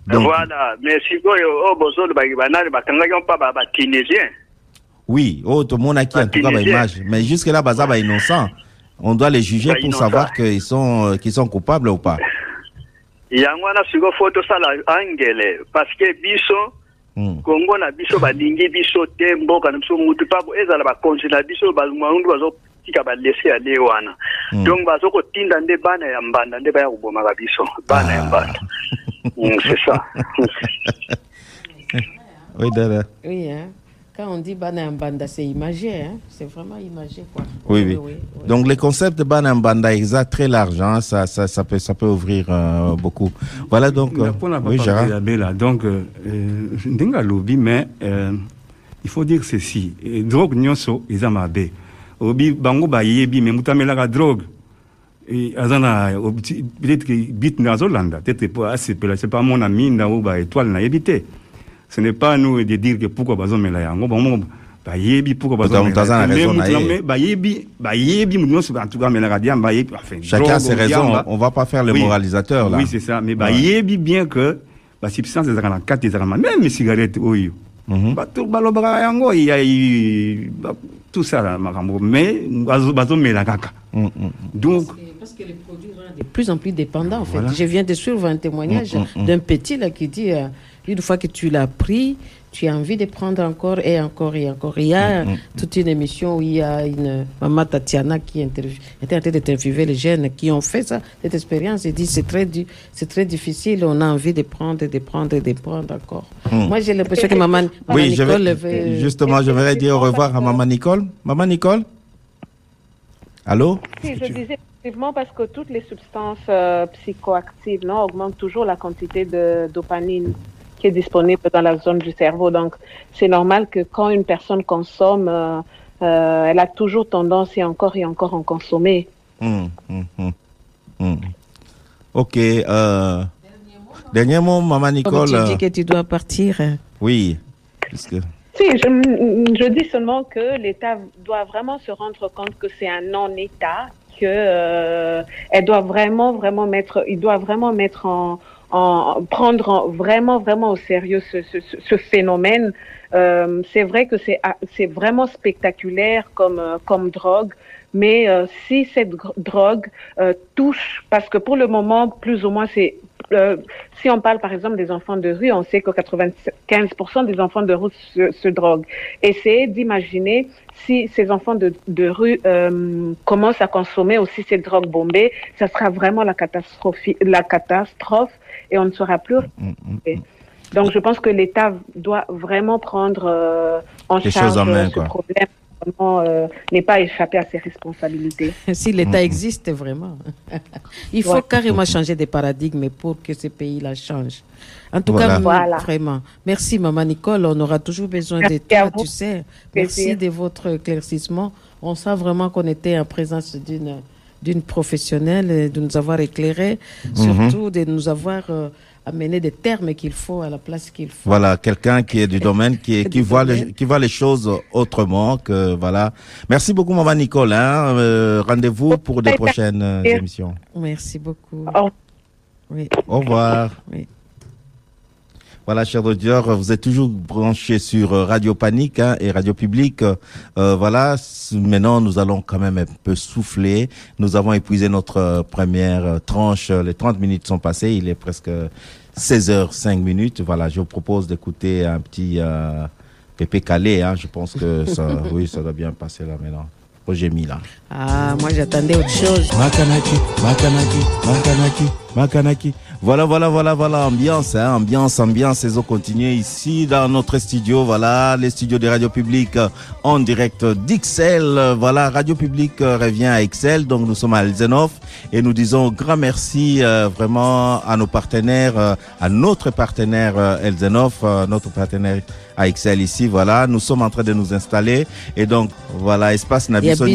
Speaker 2: Donc,
Speaker 7: voilà mais sikoyo oyo bozolobaki banani bakangaki mpa ba- batunisien
Speaker 2: Oui, oh, tout le monde a qui en tout cas
Speaker 7: Tunisien.
Speaker 2: bah, image. Mais jusque-là, bah, ça, bah, innocent. On doit les juger pour savoir qu'ils sont, euh, qu'ils sont coupables ou pas.
Speaker 7: yango wana sikoyo fo tosala angele parce que biso. Kongo na biso balingi biso te mboka na biso mutu papo ezala bakonzi na biso bamandu bazotika balese ale wana
Speaker 2: Mm.
Speaker 7: donc bazokotinda nde bana ya mbanda nde baya kobomaka biso bana ya
Speaker 2: Ah.
Speaker 7: mbanda Mm, c'est ça
Speaker 2: Oui, Dada.
Speaker 3: Oui, hein. Quand on dit Bana Mbanda, c'est imagé, hein. C'est vraiment imagé, quoi.
Speaker 2: Oui, oui. Donc, les concepts de Banambanda, ils très large, hein. Ça, ça, ça peut, ça peut ouvrir euh, beaucoup. Voilà donc. euh, oui, Gérard.
Speaker 6: bela donc euh, euh, alobi mais euh, il faut dire ceci drogue nyonso eza mabe obi bango bayebi me moto amelaka drogue aza na obti- peut-être que bit nde azolanda peut-être po asepela c'est pas mona minda o baétoile nayebi te ce n'est pas à nous de dire que pourquoi bazomela yango bango bayebi pourquoi
Speaker 2: Moto- moto aza na
Speaker 6: Mais
Speaker 2: raison na
Speaker 6: moto
Speaker 2: ye.
Speaker 6: ame- bayebi bayebi moto nyonso en tout cas amelaka diamba bayebi enfin,
Speaker 2: Chacun a ses raisons. On va pas faire le
Speaker 6: Oui.
Speaker 2: moralisateur, là.
Speaker 6: Oui, c'est ça. Mais bah,
Speaker 2: Ouais.
Speaker 6: bien que bah, substance ezalaka na kati ezalaka même les cigarettes oyo bato balobaka yango il y a eu, bah, tout ça makambo mais bazo- bazomela kaka
Speaker 2: Mm, mm.
Speaker 6: donc
Speaker 3: Parce que les produits rendent de plus en plus dépendants, en fait.
Speaker 6: Voilà.
Speaker 3: Je viens de suivre un témoignage
Speaker 2: Mm, mm, mm.
Speaker 3: d'un petit là, qui dit euh, une fois que tu l'as pris, tu as envie de prendre encore et encore et encore. Il y a
Speaker 2: Mm,
Speaker 3: toute une émission où il y a une maman Tatiana qui interview- était en train d'interviewer les jeunes qui ont fait ça, cette expérience. et dit c'est très, du- c'est très difficile, on a envie de prendre, de prendre, de prendre encore. Moi, j'ai l'impression que maman, maman
Speaker 2: Oui, je
Speaker 3: Nicole
Speaker 2: vais,
Speaker 3: veut-
Speaker 2: justement, je vais dire au revoir à Maman Nicole. Maman Nicole? Allô?
Speaker 4: Si, je disais effectivement parce que toutes les substances euh, psychoactives non, augmentent toujours la quantité de dopamine qui est disponible dans la zone du cerveau. Donc, c'est normal que quand une personne consomme, euh, euh, elle a toujours tendance et encore et encore à en consommer.
Speaker 2: Hum, hum, hum. Ok. Euh, dernier mot, Maman
Speaker 3: Comme
Speaker 2: Nicole.
Speaker 3: tu
Speaker 2: euh,
Speaker 3: dis que tu dois partir. hein.
Speaker 2: Oui. Puisque...
Speaker 4: Si, je, je dis seulement que l'État doit vraiment se rendre compte que c'est un non-État, que euh, elle doit vraiment, vraiment mettre, il doit vraiment mettre en, en prendre en- vraiment, vraiment au sérieux ce, ce, ce- phénomène. Euh, c'est vrai que c'est ah, c'est vraiment spectaculaire comme euh, comme drogue, mais euh, si cette drogue euh, touche, parce que pour le moment, plus ou moins, c'est euh, si on parle par exemple des enfants de rue, on sait que 95% des enfants de rue se, se droguent. Essayez d'imaginer si ces enfants de, de rue euh, commencent à consommer aussi ces drogues bombées, ça sera vraiment la catastrophe, la catastrophe et on ne saura plus.
Speaker 2: Hum, hum, hum.
Speaker 4: Donc je pense que l'État doit vraiment prendre euh, en
Speaker 2: Les
Speaker 4: charge
Speaker 2: en main,
Speaker 4: ce
Speaker 2: quoi.
Speaker 4: problème. Vraiment euh, n'est pas échappé à ses responsabilités.
Speaker 3: si l'État existe vraiment. Il faut
Speaker 4: Ouais.
Speaker 3: carrément changer des paradigmes pour que ces pays-là changent. En tout
Speaker 2: Voilà.
Speaker 3: cas,
Speaker 4: Voilà.
Speaker 3: vraiment. Merci, Maman Nicole. On aura toujours besoin
Speaker 4: Merci
Speaker 3: de toi, tu sais. Merci
Speaker 4: Plaisir.
Speaker 3: de votre éclaircissement. On sent vraiment qu'on était en présence d'une d'une professionnelle, et de nous avoir éclairés, surtout de nous avoir euh, amené des termes qu'il faut à la place qu'il faut.
Speaker 2: Voilà, quelqu'un qui est du domaine, qui, est- qui
Speaker 3: Du
Speaker 2: voit
Speaker 3: domaine.
Speaker 2: les, qui voit les choses autrement que voilà. Merci beaucoup, maman Nicole. Hein. Euh, Rendez-vous pour des prochaines euh, émissions.
Speaker 3: Merci beaucoup.
Speaker 4: Au
Speaker 3: Oui,
Speaker 2: Au revoir.
Speaker 3: oui.
Speaker 2: Voilà, chers auditeurs, vous êtes toujours branchés sur euh, Radio Panique hein, et Radio Public. Euh, voilà, maintenant nous allons quand même un peu souffler. Nous avons épuisé notre euh, première euh, tranche. Les 30 minutes sont passées. Il est presque 16h05 minutes. Voilà, je vous propose d'écouter un petit euh, Pépé Calais. Hein. Je pense que ça, oui, ça doit bien passer là maintenant. Roger Mila.
Speaker 3: Ah, moi j'attendais autre chose.
Speaker 2: Makanaki, Makanaki, Makanaki, Makanaki. Voilà, voilà, voilà, voilà, ambiance, hein, ambiance, ambiance. Et on continue ici dans notre studio, voilà, les studios de Radio Public euh, en direct d'Ixelles. Voilà, Radio Public euh, revient à Excel, donc nous sommes à Elzenov et nous disons grand merci euh, vraiment à nos partenaires, euh, à notre partenaire euh, Elzenov, notre partenaire à Excel ici, voilà. Nous sommes en train de nous installer et donc voilà, espace Nabiso.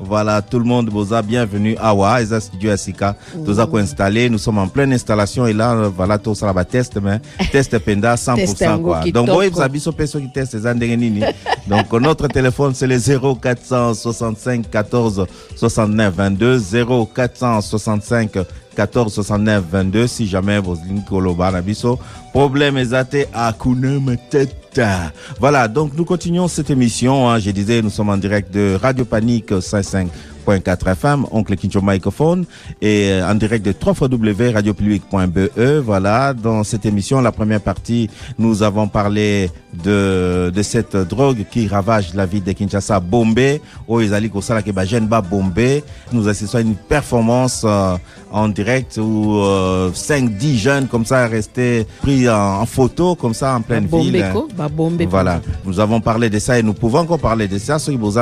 Speaker 2: Voilà, tout le monde, boza, bienvenue. Awa, Eza Studio Asika. Nous avons installé, nous sommes en pleine installation et là, euh, voilà, tout ça va test, mais test penda 100%,
Speaker 3: Test yango
Speaker 2: quoi. Donc, vous avez sur personne qui teste. Donc, notre téléphone, c'est le 0465 14 69 22, 0465 14 69 22 si jamais vos lignes koloba na biso problème ezate à kunem tête voilà donc nous continuons cette émission hein. je disais nous sommes en direct de Radio Panique 55.4 FM Oncle Kincho microphone et euh, en direct de www.radiopublic.be voilà dans cette émission la première partie nous avons parlé de de cette drogue qui ravage la ville de Kinshasa Bombay. Au ezali kosala ke ba jeune ba Bombay. Nous assistons à une performance euh, en direct où euh, 5 10 jeunes comme ça restés pris en, en photo comme ça en pleine ville.
Speaker 3: Bombeko, ba bombe.
Speaker 2: voilà, nous avons parlé de ça et nous pouvons encore parler de ça.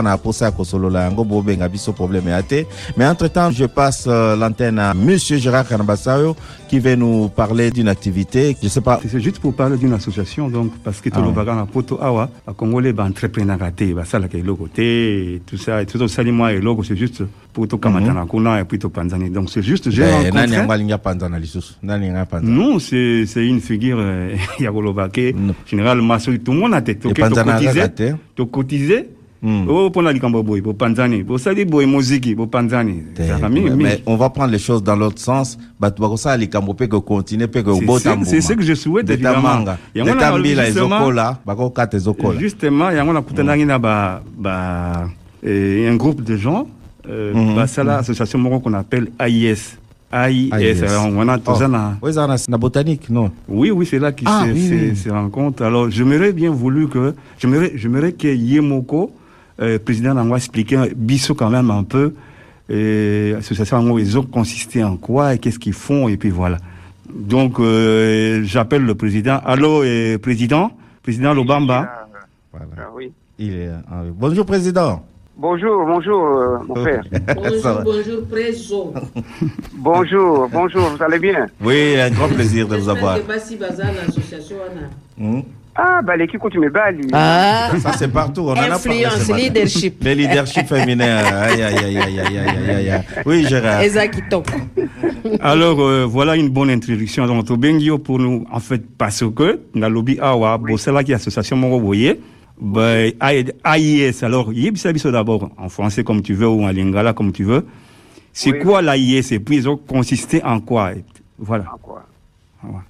Speaker 2: Aposa ya kosolola yango bobenga biso problème ya te. Mais entre-temps, je passe euh, l'antenne à monsieur Gérard Kanabasayo qui va nous parler d'une activité, je sais pas.
Speaker 6: C'est juste pour parler d'une association, donc, parce que
Speaker 2: Ah ouais.
Speaker 6: tolobaka na poto awa, à Congolais, ba entrepreneur te, ba sala ke eloko te, et tout ça, et tout ça, moi et logo, c'est juste pour to kamata na kuna et puis to panzani. Donc, c'est juste, j'ai
Speaker 2: nani
Speaker 6: rencontré. Non, c'est, c'est une figure, euh, ya kolobake,
Speaker 2: Non.
Speaker 6: généralement, tout le monde a tête,
Speaker 2: Et
Speaker 6: to
Speaker 2: panza na Hmm.
Speaker 6: likambo moziki,
Speaker 2: mais, on va prendre les choses dans l'autre sens. Bato bakosala likambo pe que continuer pe que
Speaker 6: C'est
Speaker 2: obota
Speaker 6: ce-
Speaker 2: mbuma.
Speaker 6: c'est ce que je souhaite,
Speaker 2: De
Speaker 6: évidemment.
Speaker 2: tamanga.
Speaker 6: Yango
Speaker 2: De
Speaker 6: na
Speaker 2: tambila
Speaker 6: justement-
Speaker 2: ezokola, bakokata ezokola.
Speaker 6: Justement, yango nakutanaki na ba, ba, un groupe de gens, euh, basala association moko qu'on appelle AIS. AIS.
Speaker 2: AIS.
Speaker 6: Alors, on a
Speaker 2: Oh.
Speaker 6: na-
Speaker 2: Oui, ça, na botanique, non?
Speaker 6: Oui, oui, c'est là qu'ils
Speaker 2: Ah,
Speaker 6: se,
Speaker 2: oui,
Speaker 6: se-
Speaker 2: oui.
Speaker 6: se rencontrent. Alors, j'aimerais bien voulu que, j'aimerais que Yemoko, euh, président Nango, explique Bisso quand même un peu, euh, association Nango, ils ont consisté en quoi et qu'est-ce qu'ils font et puis voilà. Donc, euh, j'appelle le président. Allô, euh, président? Président Lobamba?
Speaker 2: Voilà.
Speaker 8: Ah oui.
Speaker 2: Il est, euh, bonjour, président.
Speaker 8: Bonjour, bonjour, euh, mon frère.
Speaker 2: Va.
Speaker 3: bonjour, préso.
Speaker 8: bonjour, bonjour, vous allez bien?
Speaker 2: Oui, un grand plaisir de vous avoir.
Speaker 8: Ah, bah l'équipe continue belle.
Speaker 3: Ah,
Speaker 2: Ça, c'est partout. On en a
Speaker 3: influence, leadership.
Speaker 2: Le leadership féminin. Aïe, aïe, aïe, aïe, aïe, aïe, aïe, aïe. Oui, Gérard.
Speaker 6: Alors, euh, voilà une bonne introduction. Donc, Tobengio pour nous, en fait, parce que, dans le lobby Awa, bon, c'est là qu'il y a association Moro Boye, bah, AIS. Alors, Yebisa Biso d'abord, en français comme tu veux, ou en lingala comme tu veux. C'est
Speaker 8: Oui.
Speaker 6: quoi l'AIS? Et puis, ils ont consisté en quoi? Voilà.
Speaker 8: Ah, quoi.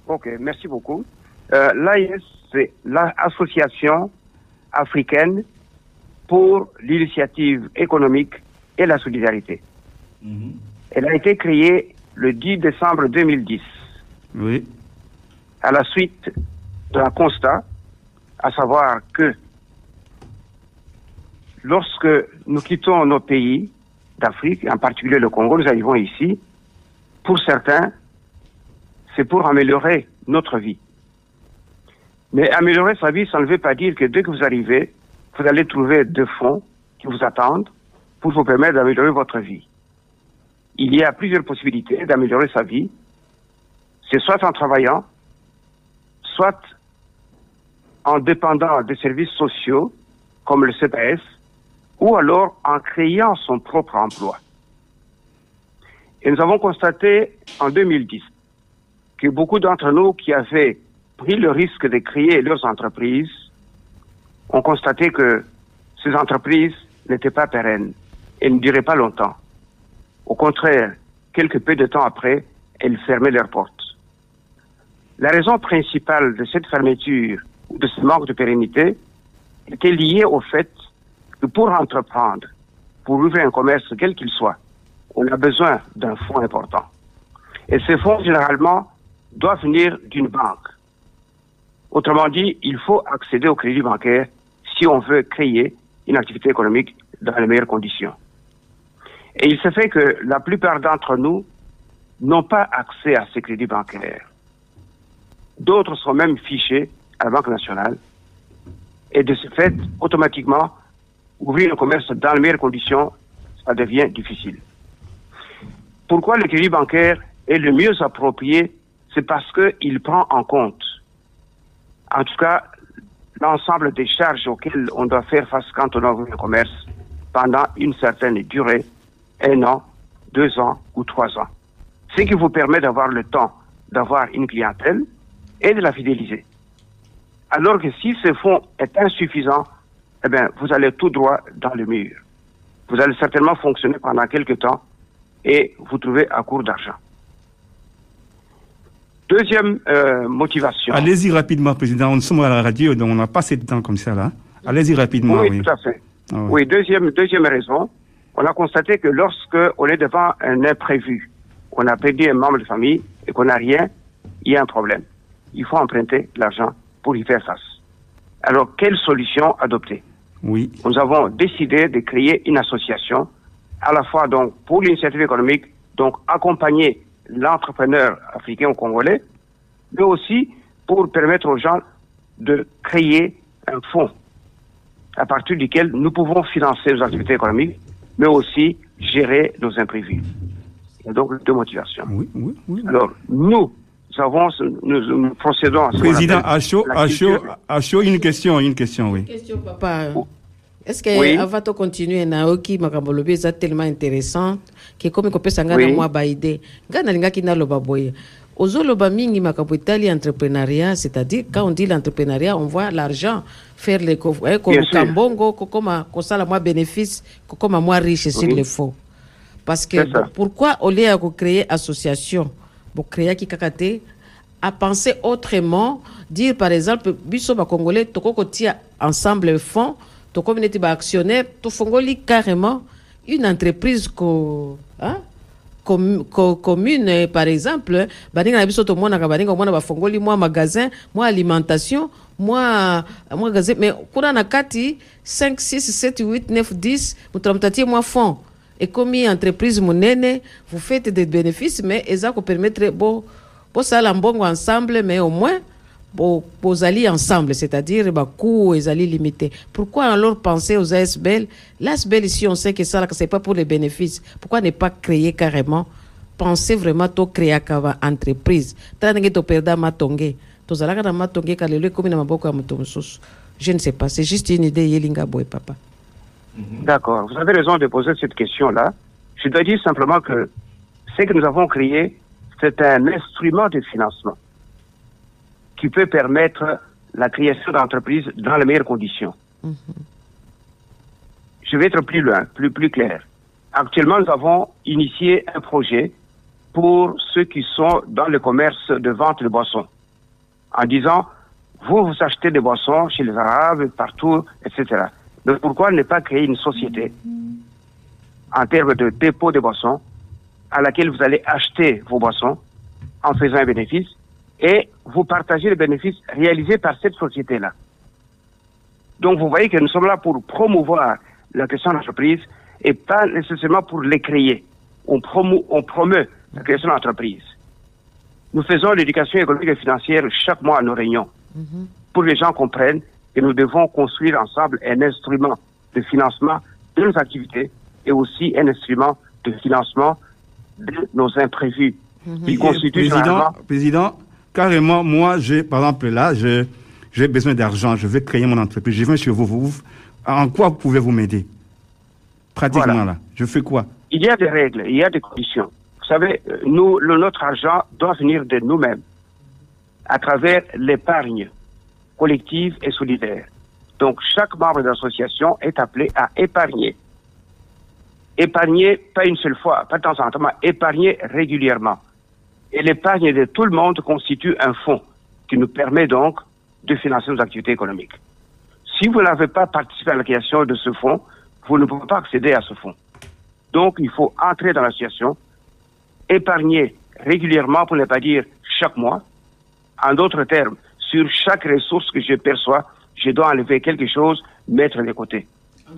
Speaker 8: Ok, merci beaucoup. Euh, L'AIS, c'est l'Association africaine pour l'initiative économique et la solidarité. Elle a été créée le 10 décembre 2010
Speaker 6: Oui.
Speaker 8: à la suite d'un constat, à savoir que lorsque nous quittons nos pays d'Afrique, en particulier le Congo, nous arrivons ici, pour certains, c'est pour améliorer notre vie. Mais améliorer sa vie, ça ne veut pas dire que dès que vous arrivez, vous allez trouver des fonds qui vous attendent pour vous permettre d'améliorer votre vie. Il y a plusieurs possibilités d'améliorer sa vie. C'est soit en travaillant, soit en dépendant des services sociaux comme le CPS, ou alors en créant son propre emploi. Et nous avons constaté en 2010 que beaucoup d'entre nous qui avaient pris le risque de créer leurs entreprises ont constaté que ces entreprises n'étaient pas pérennes et ne duraient pas longtemps. Au contraire, quelques peu de temps après, elles fermaient leurs portes. La raison principale de cette fermeture, de ce manque de pérennité, était liée au fait que pour entreprendre, pour ouvrir un commerce quel qu'il soit, on a besoin d'un fonds important. Et ces fonds, généralement, doivent venir d'une banque. Autrement dit, il faut accéder au crédit bancaire si on veut créer une activité économique dans les meilleures conditions. Et il se fait que la plupart d'entre nous n'ont pas accès à ces crédits bancaires. D'autres sont même fichés à la Banque nationale. Et de ce fait, automatiquement, ouvrir un commerce dans les meilleures conditions, ça devient difficile. Pourquoi le crédit bancaire est le mieux approprié? C'est parce qu'il prend en compte, en tout cas, l'ensemble des charges auxquelles on doit faire face quand on ouvre un commerce pendant une certaine durée, un an, deux ans ou trois ans. Ce qui vous permet d'avoir le temps d'avoir une clientèle et de la fidéliser. Alors que si ce fonds est insuffisant, eh bien, vous allez tout droit dans le mur. Vous allez certainement fonctionner pendant quelques temps et vous trouvez à court d'argent. Deuxième euh, motivation.
Speaker 6: Allez-y rapidement, Président. On sommes à la radio, donc on n'a pas assez de temps comme ça, là. Allez-y rapidement.
Speaker 8: Oui,
Speaker 6: Oui,
Speaker 8: tout à fait.
Speaker 6: Ah oui.
Speaker 8: Oui, deuxième, deuxième raison, on a constaté que lorsque on est devant un imprévu, on a perdu un membre de famille et qu'on n'a rien, il y a un problème. Il faut emprunter l'argent pour y faire face. Alors, quelle solution adopter?
Speaker 6: Oui.
Speaker 8: Nous avons décidé de créer une association, à la fois donc pour l'initiative économique, donc accompagner l'entrepreneur africain ou congolais, mais aussi pour permettre aux gens de créer un fonds à partir duquel nous pouvons financer nos activités économiques, mais aussi gérer nos imprévus. Il y a donc deux motivations.
Speaker 6: Oui, oui, oui.
Speaker 8: Alors, nous avons, nous, nous procédons à ce
Speaker 6: Président
Speaker 8: appelle
Speaker 6: à chaud,
Speaker 8: la
Speaker 6: à chaud,
Speaker 8: culture-
Speaker 6: à chaud, une question, une question, oui.
Speaker 3: question papa est-ce que
Speaker 8: Oui.
Speaker 3: avant to continuer na oki makambo lobi eza tellement intéressant ke komi kopesa ngai na
Speaker 8: Oui.
Speaker 3: mwa baide ngai nalingaki naloba boye ozoloba mingi makambo etali entrepreneuriat c'est-à-dire quand on dit l'entrepreneuriat on voit l'argent faire
Speaker 8: Bien
Speaker 3: koluka mbongo kokoma kosala mwa bénéfice kokoma mwa riche sur
Speaker 8: Oui.
Speaker 3: le faux parce que pourquoi au lieu ya kocréer association bocréaki kaka te à penser autrement dire par exemple biso bacongolais toko kotia ensemble fonds tokomi neti baactionnaire tofongoli carrément une entreprise ko, hein? com, co, commune par exemple baninga na biso tomonaka baninga omona bafongoli mwa magasin mwa alimentation mwa magasin mais kuna na kati 5 6 7 8 9 10 moto fond entreprise monene vous faites des bénéfices mais eza kopermettre bo bosala mbongo ensemble mais au moins bo- bozali ensemble c'est-à-dire bacoût ezali limité. Pourquoi alors penser aux ASBL l'ASBL ici on sait que ça là, c'est pas pour les bénéfices pourquoi ne pas créer carrément? Penser vraiment to créaka ba entreprise. Tala ndenge je ne sais pas c'est juste une idée yelinga boye papa.
Speaker 8: D'accord. Vous avez raison de poser cette question-là. Je dois dire simplement que ce que nous avons créé, c'est un instrument de financement qui peut permettre la création d'entreprises dans les meilleures conditions. Je vais être plus loin, plus, plus clair. Actuellement, nous avons initié un projet pour ceux qui sont dans le commerce de vente de boissons, en disant, vous, vous achetez des boissons chez les Arabes, partout, etc. Donc pourquoi ne pas créer une société en termes de dépôt de boissons à laquelle vous allez acheter vos boissons en faisant un bénéfice et vous partagez les bénéfices réalisés par cette société-là. Donc vous voyez que nous sommes là pour promouvoir la question d'entreprise et pas nécessairement pour les créer. On, promo, on promeut la création d'entreprise. Nous faisons l'éducation économique et financière chaque mois à nos réunions pour que les gens comprennent que nous devons construire ensemble un instrument de financement de nos activités et aussi un instrument de financement de nos imprévus. qui constituent
Speaker 6: président,
Speaker 8: généralement-
Speaker 6: président, carrément, moi, j'ai, par exemple, là, j'ai besoin d'argent, je veux créer mon entreprise, je viens chez vous, vous, vous- en quoi pouvez-vous m'aider? Pratiquement
Speaker 8: Voilà.
Speaker 6: là, je fais quoi?
Speaker 8: Il y a des règles, il y a des conditions. Vous savez, nous, le- notre argent doit venir de nous-mêmes à travers l'épargne collective et solidaire. Donc, chaque membre de l'association est appelé à épargner. Épargner, pas une seule fois, pas de temps en temps, mais épargner régulièrement. Et l'épargne de tout le monde constitue un fonds qui nous permet donc de financer nos activités économiques. Si vous n'avez pas participé à la création de ce fonds, vous ne pouvez pas accéder à ce fonds. Donc, il faut entrer dans l'association, épargner régulièrement, pour ne pas dire chaque mois. En d'autres termes, sur chaque ressource que je perçois, je dois enlever quelque chose, mettre de côté.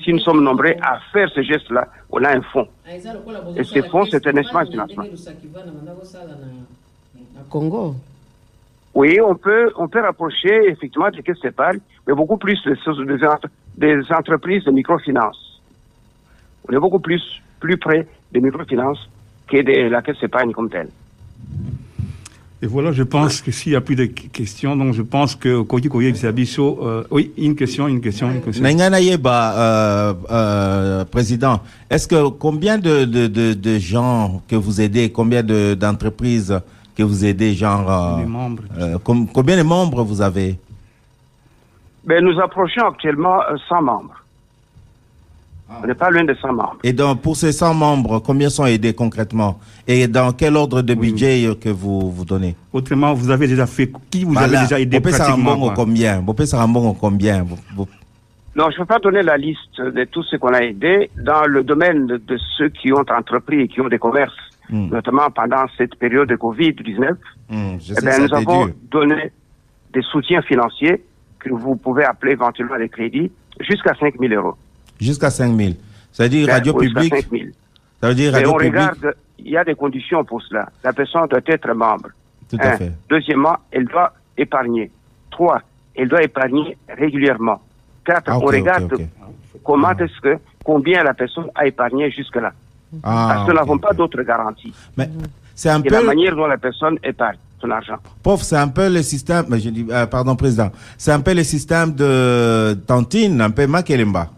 Speaker 8: Si nous sommes nombreux à faire ce geste-là, on a un fonds. Et ce fonds, c'est un instrument de financement.
Speaker 3: Congo.
Speaker 8: Oui, on peut, on peut rapprocher effectivement des caisses d'épargne, mais beaucoup plus des, des entreprises de microfinance. On est beaucoup plus, plus près des microfinances que de la caisse d'épargne comme telle.
Speaker 6: Et voilà, je pense que s'il n'y a plus de qu- questions, donc je pense que Koji Koye Bisabiso, euh, oui, une question, une question, une question.
Speaker 2: Nangana Yeba, euh, euh, président, est-ce que combien de, de, de, de gens que vous aidez, combien de- d'entreprises que vous aidez, genre, euh,
Speaker 6: Les membres.
Speaker 2: euh, com- combien de membres vous avez?
Speaker 8: Ben, nous approchons actuellement euh, 100 membres. On n'est pas loin de 100 membres.
Speaker 2: Et donc, pour ces 100 membres, combien sont aidés concrètement? Et dans quel ordre de budget que vous vous donnez?
Speaker 6: Autrement, vous avez déjà fait, qui vous
Speaker 2: Voilà.
Speaker 6: avez déjà aidé pratiquement
Speaker 2: Sarambongo
Speaker 6: quoi
Speaker 2: combien? Bopé Sarambongo combien? Vous-
Speaker 8: Non, je ne peux pas donner la liste de tous ceux qu'on a aidés dans le domaine de, ceux qui ont entrepris et qui ont des commerces,
Speaker 2: Hmm.
Speaker 8: notamment pendant cette période de Covid-19.
Speaker 2: Hmm,
Speaker 8: Eh ben, nous avons donné des soutiens financiers que vous pouvez appeler éventuellement des crédits jusqu'à 5 000 euros.
Speaker 2: Jusqu'à 5 000. C'est-à-dire
Speaker 8: Ben,
Speaker 2: radio
Speaker 8: oui,
Speaker 2: publique
Speaker 8: 5 000.
Speaker 2: Ça veut dire
Speaker 8: Mais
Speaker 2: radio
Speaker 8: on
Speaker 2: publique
Speaker 8: regarde, il y a des conditions pour cela. La personne doit être membre.
Speaker 2: Tout à
Speaker 8: Un.
Speaker 2: fait.
Speaker 8: Deuxièmement, elle doit épargner. Trois, elle doit épargner régulièrement. Quatre,
Speaker 2: Ah,
Speaker 8: on regarde comment est-ce que, combien la personne a épargné jusque-là.
Speaker 2: Ah,
Speaker 8: Parce que nous n'avons pas d'autres garanties.
Speaker 2: Mais c'est un
Speaker 8: Et la
Speaker 2: peu,
Speaker 8: manière dont la personne épargne son argent.
Speaker 2: pauvre, c'est un peu le système, mais je dis, euh, pardon, président, c'est un peu le système de Tantine, un peu Makelemba.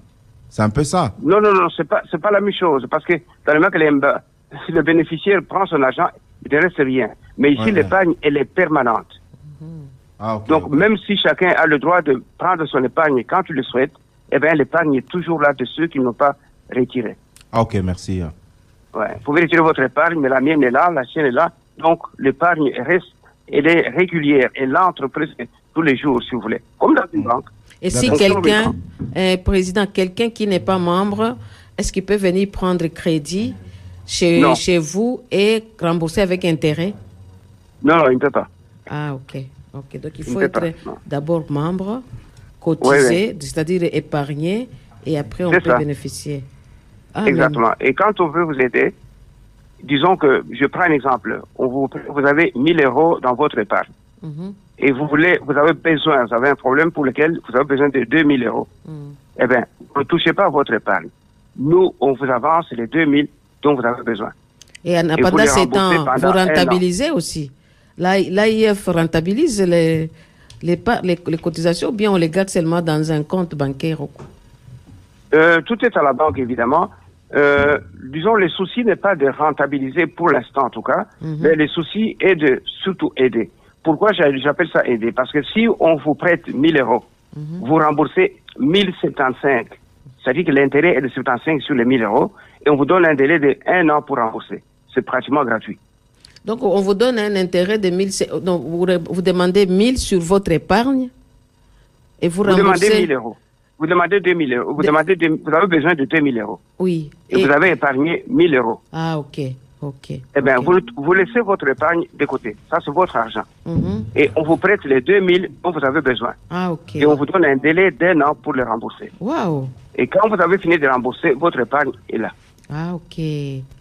Speaker 2: C'est un peu ça.
Speaker 8: Non, non, non, c'est pas, c'est pas la même chose. Parce que dans le Makelemba, si le bénéficiaire prend son argent, il ne reste rien. Mais ici,
Speaker 2: Ouais,
Speaker 8: l'épargne, elle est permanente.
Speaker 2: Ah,
Speaker 8: Donc, même si chacun a le droit de prendre son épargne quand il le souhaite, eh bien, l'épargne est toujours là de ceux qui n'ont pas retiré.
Speaker 2: Ah, ok, merci.
Speaker 8: Ouais. Vous pouvez retirer votre épargne, mais la mienne est là, la sienne est là. Donc, l'épargne reste, elle est régulière. Elle entre presque tous les jours, si vous voulez. Comme dans une banque.
Speaker 3: Et si quelqu'un, euh, président, quelqu'un qui n'est pas membre, est-ce qu'il peut venir prendre crédit chez,
Speaker 8: Non.
Speaker 3: chez vous et rembourser avec intérêt?
Speaker 8: Non, non, il ne peut pas.
Speaker 3: Ah, ok. ok. Donc, il faut être d'abord membre, cotiser, c'est-à-dire épargner, et après on peut
Speaker 8: ça.
Speaker 3: bénéficier. Ah,
Speaker 8: Exactement. Et quand on veut vous aider, disons que, je prends un exemple. On vous, vous avez 1000 euros dans votre épargne.
Speaker 3: Mhm.
Speaker 8: Et vous voulez, vous avez besoin, vous avez un problème pour lequel vous avez besoin de 2000 euros.
Speaker 3: Mhm.
Speaker 8: Eh bien, ne touchez pas à votre épargne. Nous, on vous avance les 2000 dont vous avez besoin.
Speaker 3: Et en-
Speaker 8: les
Speaker 3: ces temps, vous rentabilisez aussi. L'AIF rentabilise les, les, par- les, les cotisations ou bien on les garde seulement dans un compte bancaire ou quoi?
Speaker 8: Euh, tout est à la banque, évidemment. Euh, disons, le souci n'est pas de rentabiliser pour l'instant, en tout cas, mais le souci est de surtout aider. Pourquoi j'a- j'appelle ça aider? Parce que si on vous prête 1000 euros, vous remboursez 1075. C'est-à-dire que l'intérêt est de 75 sur les 1000 euros et on vous donne un délai de un an pour rembourser. C'est pratiquement gratuit.
Speaker 3: Donc on vous donne un intérêt de 1000, c'est- donc vous, vous demandez 1000 sur votre épargne et vous,
Speaker 8: Vous demandez
Speaker 3: remboursez.
Speaker 8: 1000 euros. Vous demandez 2000 euros. Vous,
Speaker 3: De-
Speaker 8: demandez vous avez besoin de 2000 euros.
Speaker 3: Oui.
Speaker 8: Et,
Speaker 3: Et-
Speaker 8: vous avez épargné 1000 euros.
Speaker 3: Ah, ok. Ok.
Speaker 8: Eh bien, vous, vous laissez votre épargne de côté. Ça, c'est votre argent.
Speaker 3: Mhm.
Speaker 8: Et on vous prête les 2000 dont vous avez besoin.
Speaker 3: Ah, ok.
Speaker 8: Et on vous donne un délai d'un an pour les rembourser.
Speaker 3: Waouh.
Speaker 8: Et quand vous avez fini de rembourser, votre épargne est là.
Speaker 3: Ah, ok.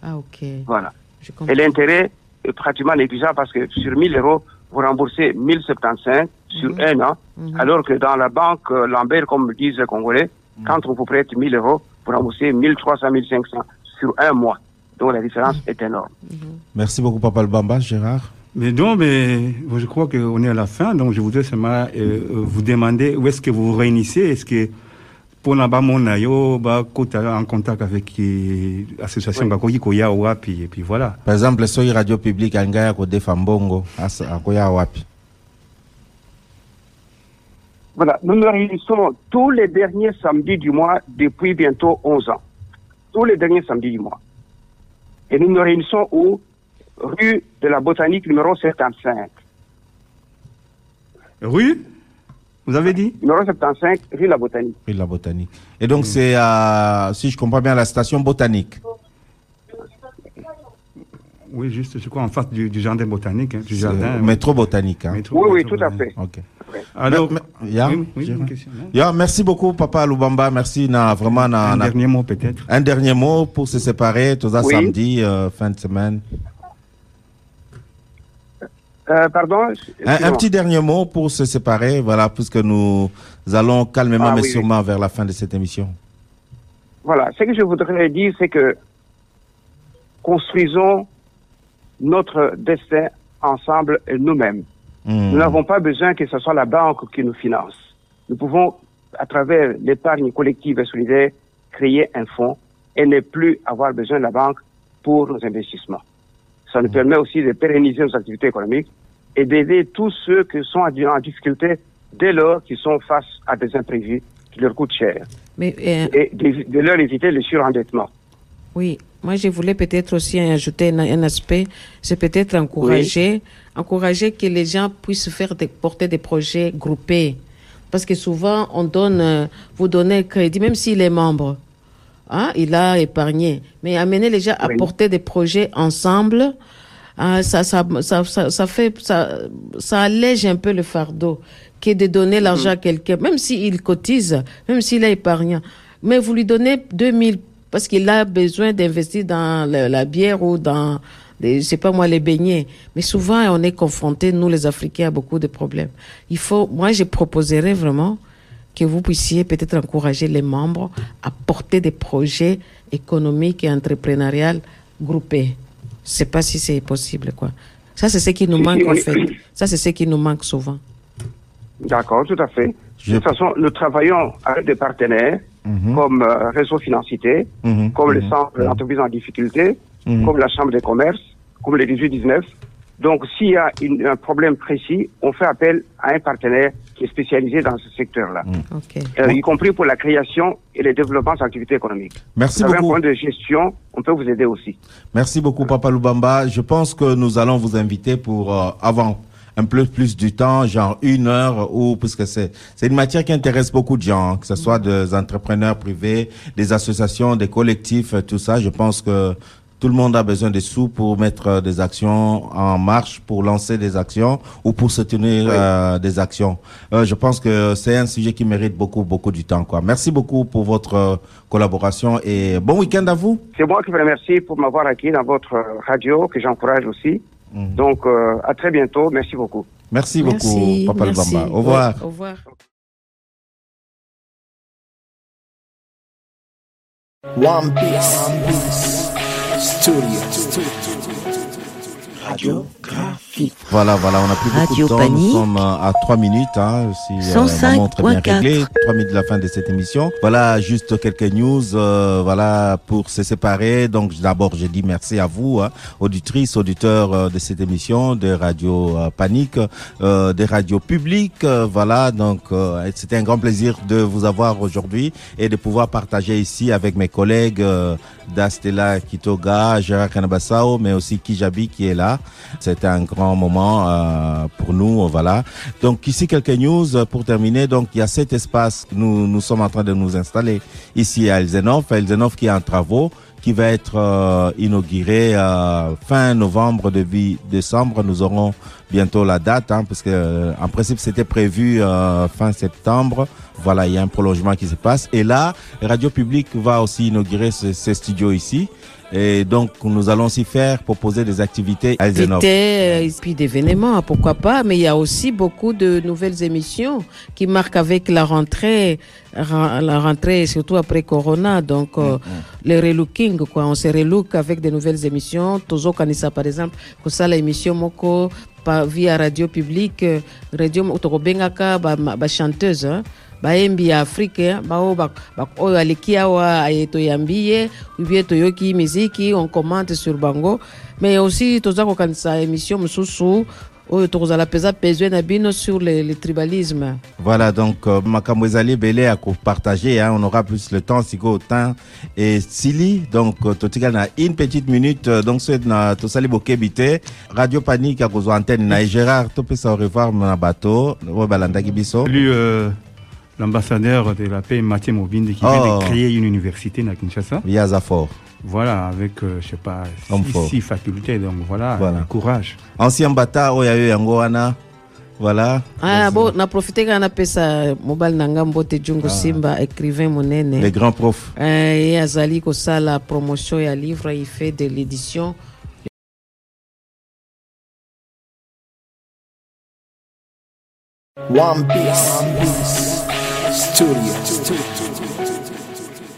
Speaker 3: Ah, ok.
Speaker 8: Voilà.
Speaker 3: Je comprends.
Speaker 8: Et l'intérêt est pratiquement négligeable parce que sur 1000 euros, vous remboursez 1075 sur un an, alors que dans la banque euh, Lambert, comme disent les Congolais, quand on vous prête 1000 euros, vous remboursez 1300, 1500 sur un mois. Donc la différence est énorme.
Speaker 2: Merci beaucoup, Papa Lubamba. Gérard?
Speaker 6: Mais donc, mais, je crois qu'on est à la fin, donc je voudrais seulement euh, euh, vous demander où est-ce que vous vous réunissez? Est-ce que pour la bamona yo ba kota en contact avec euh, l'association Bakoyi Koya Wapi et puis voilà.
Speaker 2: Par exemple, soki radio publique angaya kodefa mbongo asa- akoya wapi
Speaker 8: Voilà, nous nous réunissons tous les derniers samedis du mois depuis bientôt 11 ans. Tous les derniers samedis du mois. Et nous nous réunissons où Rue de la Botanique numéro 75.
Speaker 6: Rue Vous avez dit?
Speaker 8: Numéro 75, rue de la Botanique.
Speaker 2: Oui, la botanique. Et donc, c'est, à, si je comprends bien, la station botanique.
Speaker 6: Oui, juste, je crois, en face du, du jardin botanique. hein, du jardin.
Speaker 2: métro botanique. Hein.
Speaker 6: Métro-
Speaker 8: Oui, oui,
Speaker 6: métro
Speaker 8: tout à fait.
Speaker 2: Ok.
Speaker 6: Alors,
Speaker 2: ya,
Speaker 6: oui,
Speaker 2: Ya, merci beaucoup, Papa Lubamba. Merci, na, vraiment, na,
Speaker 6: un
Speaker 2: na-
Speaker 6: dernier mot peut-être.
Speaker 2: un dernier mot pour se séparer, tout ça,
Speaker 8: Oui.
Speaker 2: samedi, euh, fin de semaine.
Speaker 8: Euh, pardon
Speaker 2: Un, un petit dernier mot pour se séparer, voilà, puisque nous allons calmement,
Speaker 8: Ah,
Speaker 2: mais
Speaker 8: oui, oui.
Speaker 2: sûrement vers la fin de cette émission.
Speaker 8: Voilà, ce que je voudrais dire, c'est que construisons notre destin ensemble et nous-mêmes.
Speaker 2: Hmm.
Speaker 8: Nous n'avons pas besoin que ce soit la banque qui nous finance. Nous pouvons, à travers l'épargne collective et solidaire, créer un fonds et ne plus avoir besoin de la banque pour nos investissements. Ça nous permet aussi de pérenniser nos activités économiques et d'aider tous ceux qui sont en en difficulté dès lors qu'ils sont face à des imprévus qui leur coûtent cher
Speaker 3: Mais euh,
Speaker 8: et de, de leur éviter le surendettement.
Speaker 3: Oui, moi je voulais peut-être aussi ajouter un, un aspect, c'est peut-être encourager, encourager que les gens puissent faire des, porter des projets groupés. Parce que souvent, on donne, euh, vous donnez crédit, même s'il est membre, hein, il a épargné. Mais amener les gens à
Speaker 8: Oui.
Speaker 3: porter des projets ensemble, hein, ça, ça, ça, ça, fait, ça, ça allège un peu le fardeau que de donner l'argent à quelqu'un, même s'il cotise, même s'il est épargnant. Mais vous lui donnez 2000 parce qu'il a besoin d'investir dans la, la bière ou dans, les, je sais pas moi, les beignets. Mais souvent, on est confrontés, nous les Africains, à beaucoup de problèmes. Il faut, moi, je proposerais vraiment que vous puissiez peut-être encourager les membres à porter des projets économiques et entrepreneuriales groupés. Je sais pas si c'est possible, quoi. Ça, c'est ce qui nous manque, en fait. Ça, c'est ce qui nous manque souvent.
Speaker 8: D'accord, tout à fait. De toute façon, nous travaillons avec des partenaires
Speaker 2: Mhm.
Speaker 8: comme euh, Réseau Financité,
Speaker 2: Mhm.
Speaker 8: comme le
Speaker 2: Mhm.
Speaker 8: Centre d'entreprise en difficulté, comme la Chambre des commerces, comme les 18-19. Donc, s'il y a une- un problème précis, on fait appel à un partenaire qui est spécialisé dans ce secteur-là,
Speaker 3: Ok.
Speaker 8: Euh, y compris pour la création et le développement d'activités économiques.
Speaker 2: Merci
Speaker 8: Vous avez un
Speaker 2: beaucoup.
Speaker 8: point de gestion, on peut vous aider aussi.
Speaker 2: Merci beaucoup, Papa Lubamba. Je pense que nous allons vous inviter pour euh, avant un peu plus du temps, genre une heure, ou puisque c'est c'est une matière qui intéresse beaucoup de gens, que ce soit des entrepreneurs privés, des associations, des collectifs, tout ça. Je pense que tout le monde a besoin de sous pour mettre euh, des actions en marche, pour lancer des actions ou pour soutenir euh, des actions. Euh, je pense que c'est un sujet qui mérite beaucoup, beaucoup du temps. Quoi. Merci beaucoup pour votre euh, collaboration et bon week-end à vous.
Speaker 8: C'est moi qui vous remercie pour m'avoir acquis dans votre euh, radio, que j'encourage aussi.
Speaker 2: Mhm.
Speaker 8: Donc, euh, à très bientôt. Merci beaucoup.
Speaker 2: Merci,
Speaker 3: Merci,
Speaker 2: beaucoup, Papa
Speaker 3: merci.
Speaker 2: Lubamba. Au revoir.
Speaker 3: Ouais, au revoir.
Speaker 1: One Piece. Studio. Radiographie.
Speaker 2: Voilà, voilà, on a plus beaucoup de temps.
Speaker 9: Panique.
Speaker 2: Nous sommes à 3 minutes, hein, si euh, la
Speaker 9: 105.4.
Speaker 2: montre est bien réglée. 3 minutes de la fin de cette émission. Voilà, juste quelques news, euh, voilà, pour se séparer. Donc, d'abord, je dis merci à vous, hein, auditrices, auditeurs euh, de cette émission, de Radio euh, Panique, euh, des radios publiques. euh, voilà, donc, euh, c'était un grand plaisir de vous avoir aujourd'hui et de pouvoir partager ici avec mes collègues euh, d'Astella Kitoga, Gérard Kanabassao, mais aussi Kijabi qui est là. C'était un grand moment euh, pour nous, voilà. Donc ici quelques news euh, pour terminer. Donc il y a cet espace que nous nous sommes en train de nous installer ici à Elzenov, Elzenov qui est en travaux qui va être euh, inauguré euh, fin novembre, début décembre. Nous aurons bientôt la date, hein, parce que euh, en principe c'était prévu euh, fin septembre. Voilà, il y a un prolongement qui se passe. Et là, Radio Public va aussi inaugurer ce, ce studio ici. Et donc, nous allons aussi faire proposer des activités à.
Speaker 3: D'été, euh, et puis d'événements, pourquoi pas, mais il y a aussi beaucoup de nouvelles émissions qui marquent avec la rentrée, la rentrée surtout après Corona, donc euh, le relooking, quoi, on se relook avec des nouvelles émissions. Tozo Kanisa, par exemple, que ça, l'émission Moko, via radio publique, euh, radio Tokobengaka, ba, ma- ba chanteuse, hein. bayembi ya afrike hein, bao oyo aleki awa aye toyambi ye ubie toyoki miziki on commente sur bango mais aussi toza kokanisa émission mosusu oyo tokozala mpenza besoin na bino sur le, le tribalisme
Speaker 2: Voilà, donc, euh, makambo ezali ebele hein, on aura plus le temps, siko temps et Sili, donc, euh, totika na une petite minute, euh, donc, c'est na tosali bokebi te, Radio Panique à kozwa antenne na Gérard, topesa au revoir na bateau, oyo balandaki biso.
Speaker 6: Salut euh, l'ambassadeur de la paix Mathieu Mobindi qui
Speaker 2: Oh.
Speaker 6: vient de créer une université à Kinshasa.
Speaker 2: Via Zafor.
Speaker 6: Voilà, avec, euh, je sais pas, six,
Speaker 2: fort.
Speaker 6: six facultés. Donc voilà,
Speaker 2: Voilà.
Speaker 6: courage.
Speaker 2: Ancien bata oyo ayo yango wana, voilà.
Speaker 3: ah, bo naprofite kaka napesa mobali na nga mbote jungo simba écrivain
Speaker 2: Les
Speaker 3: monene
Speaker 2: grands profs.
Speaker 3: Eh, ye azali kosala promotion ya livre il fait de l'édition
Speaker 1: One Piece Studio.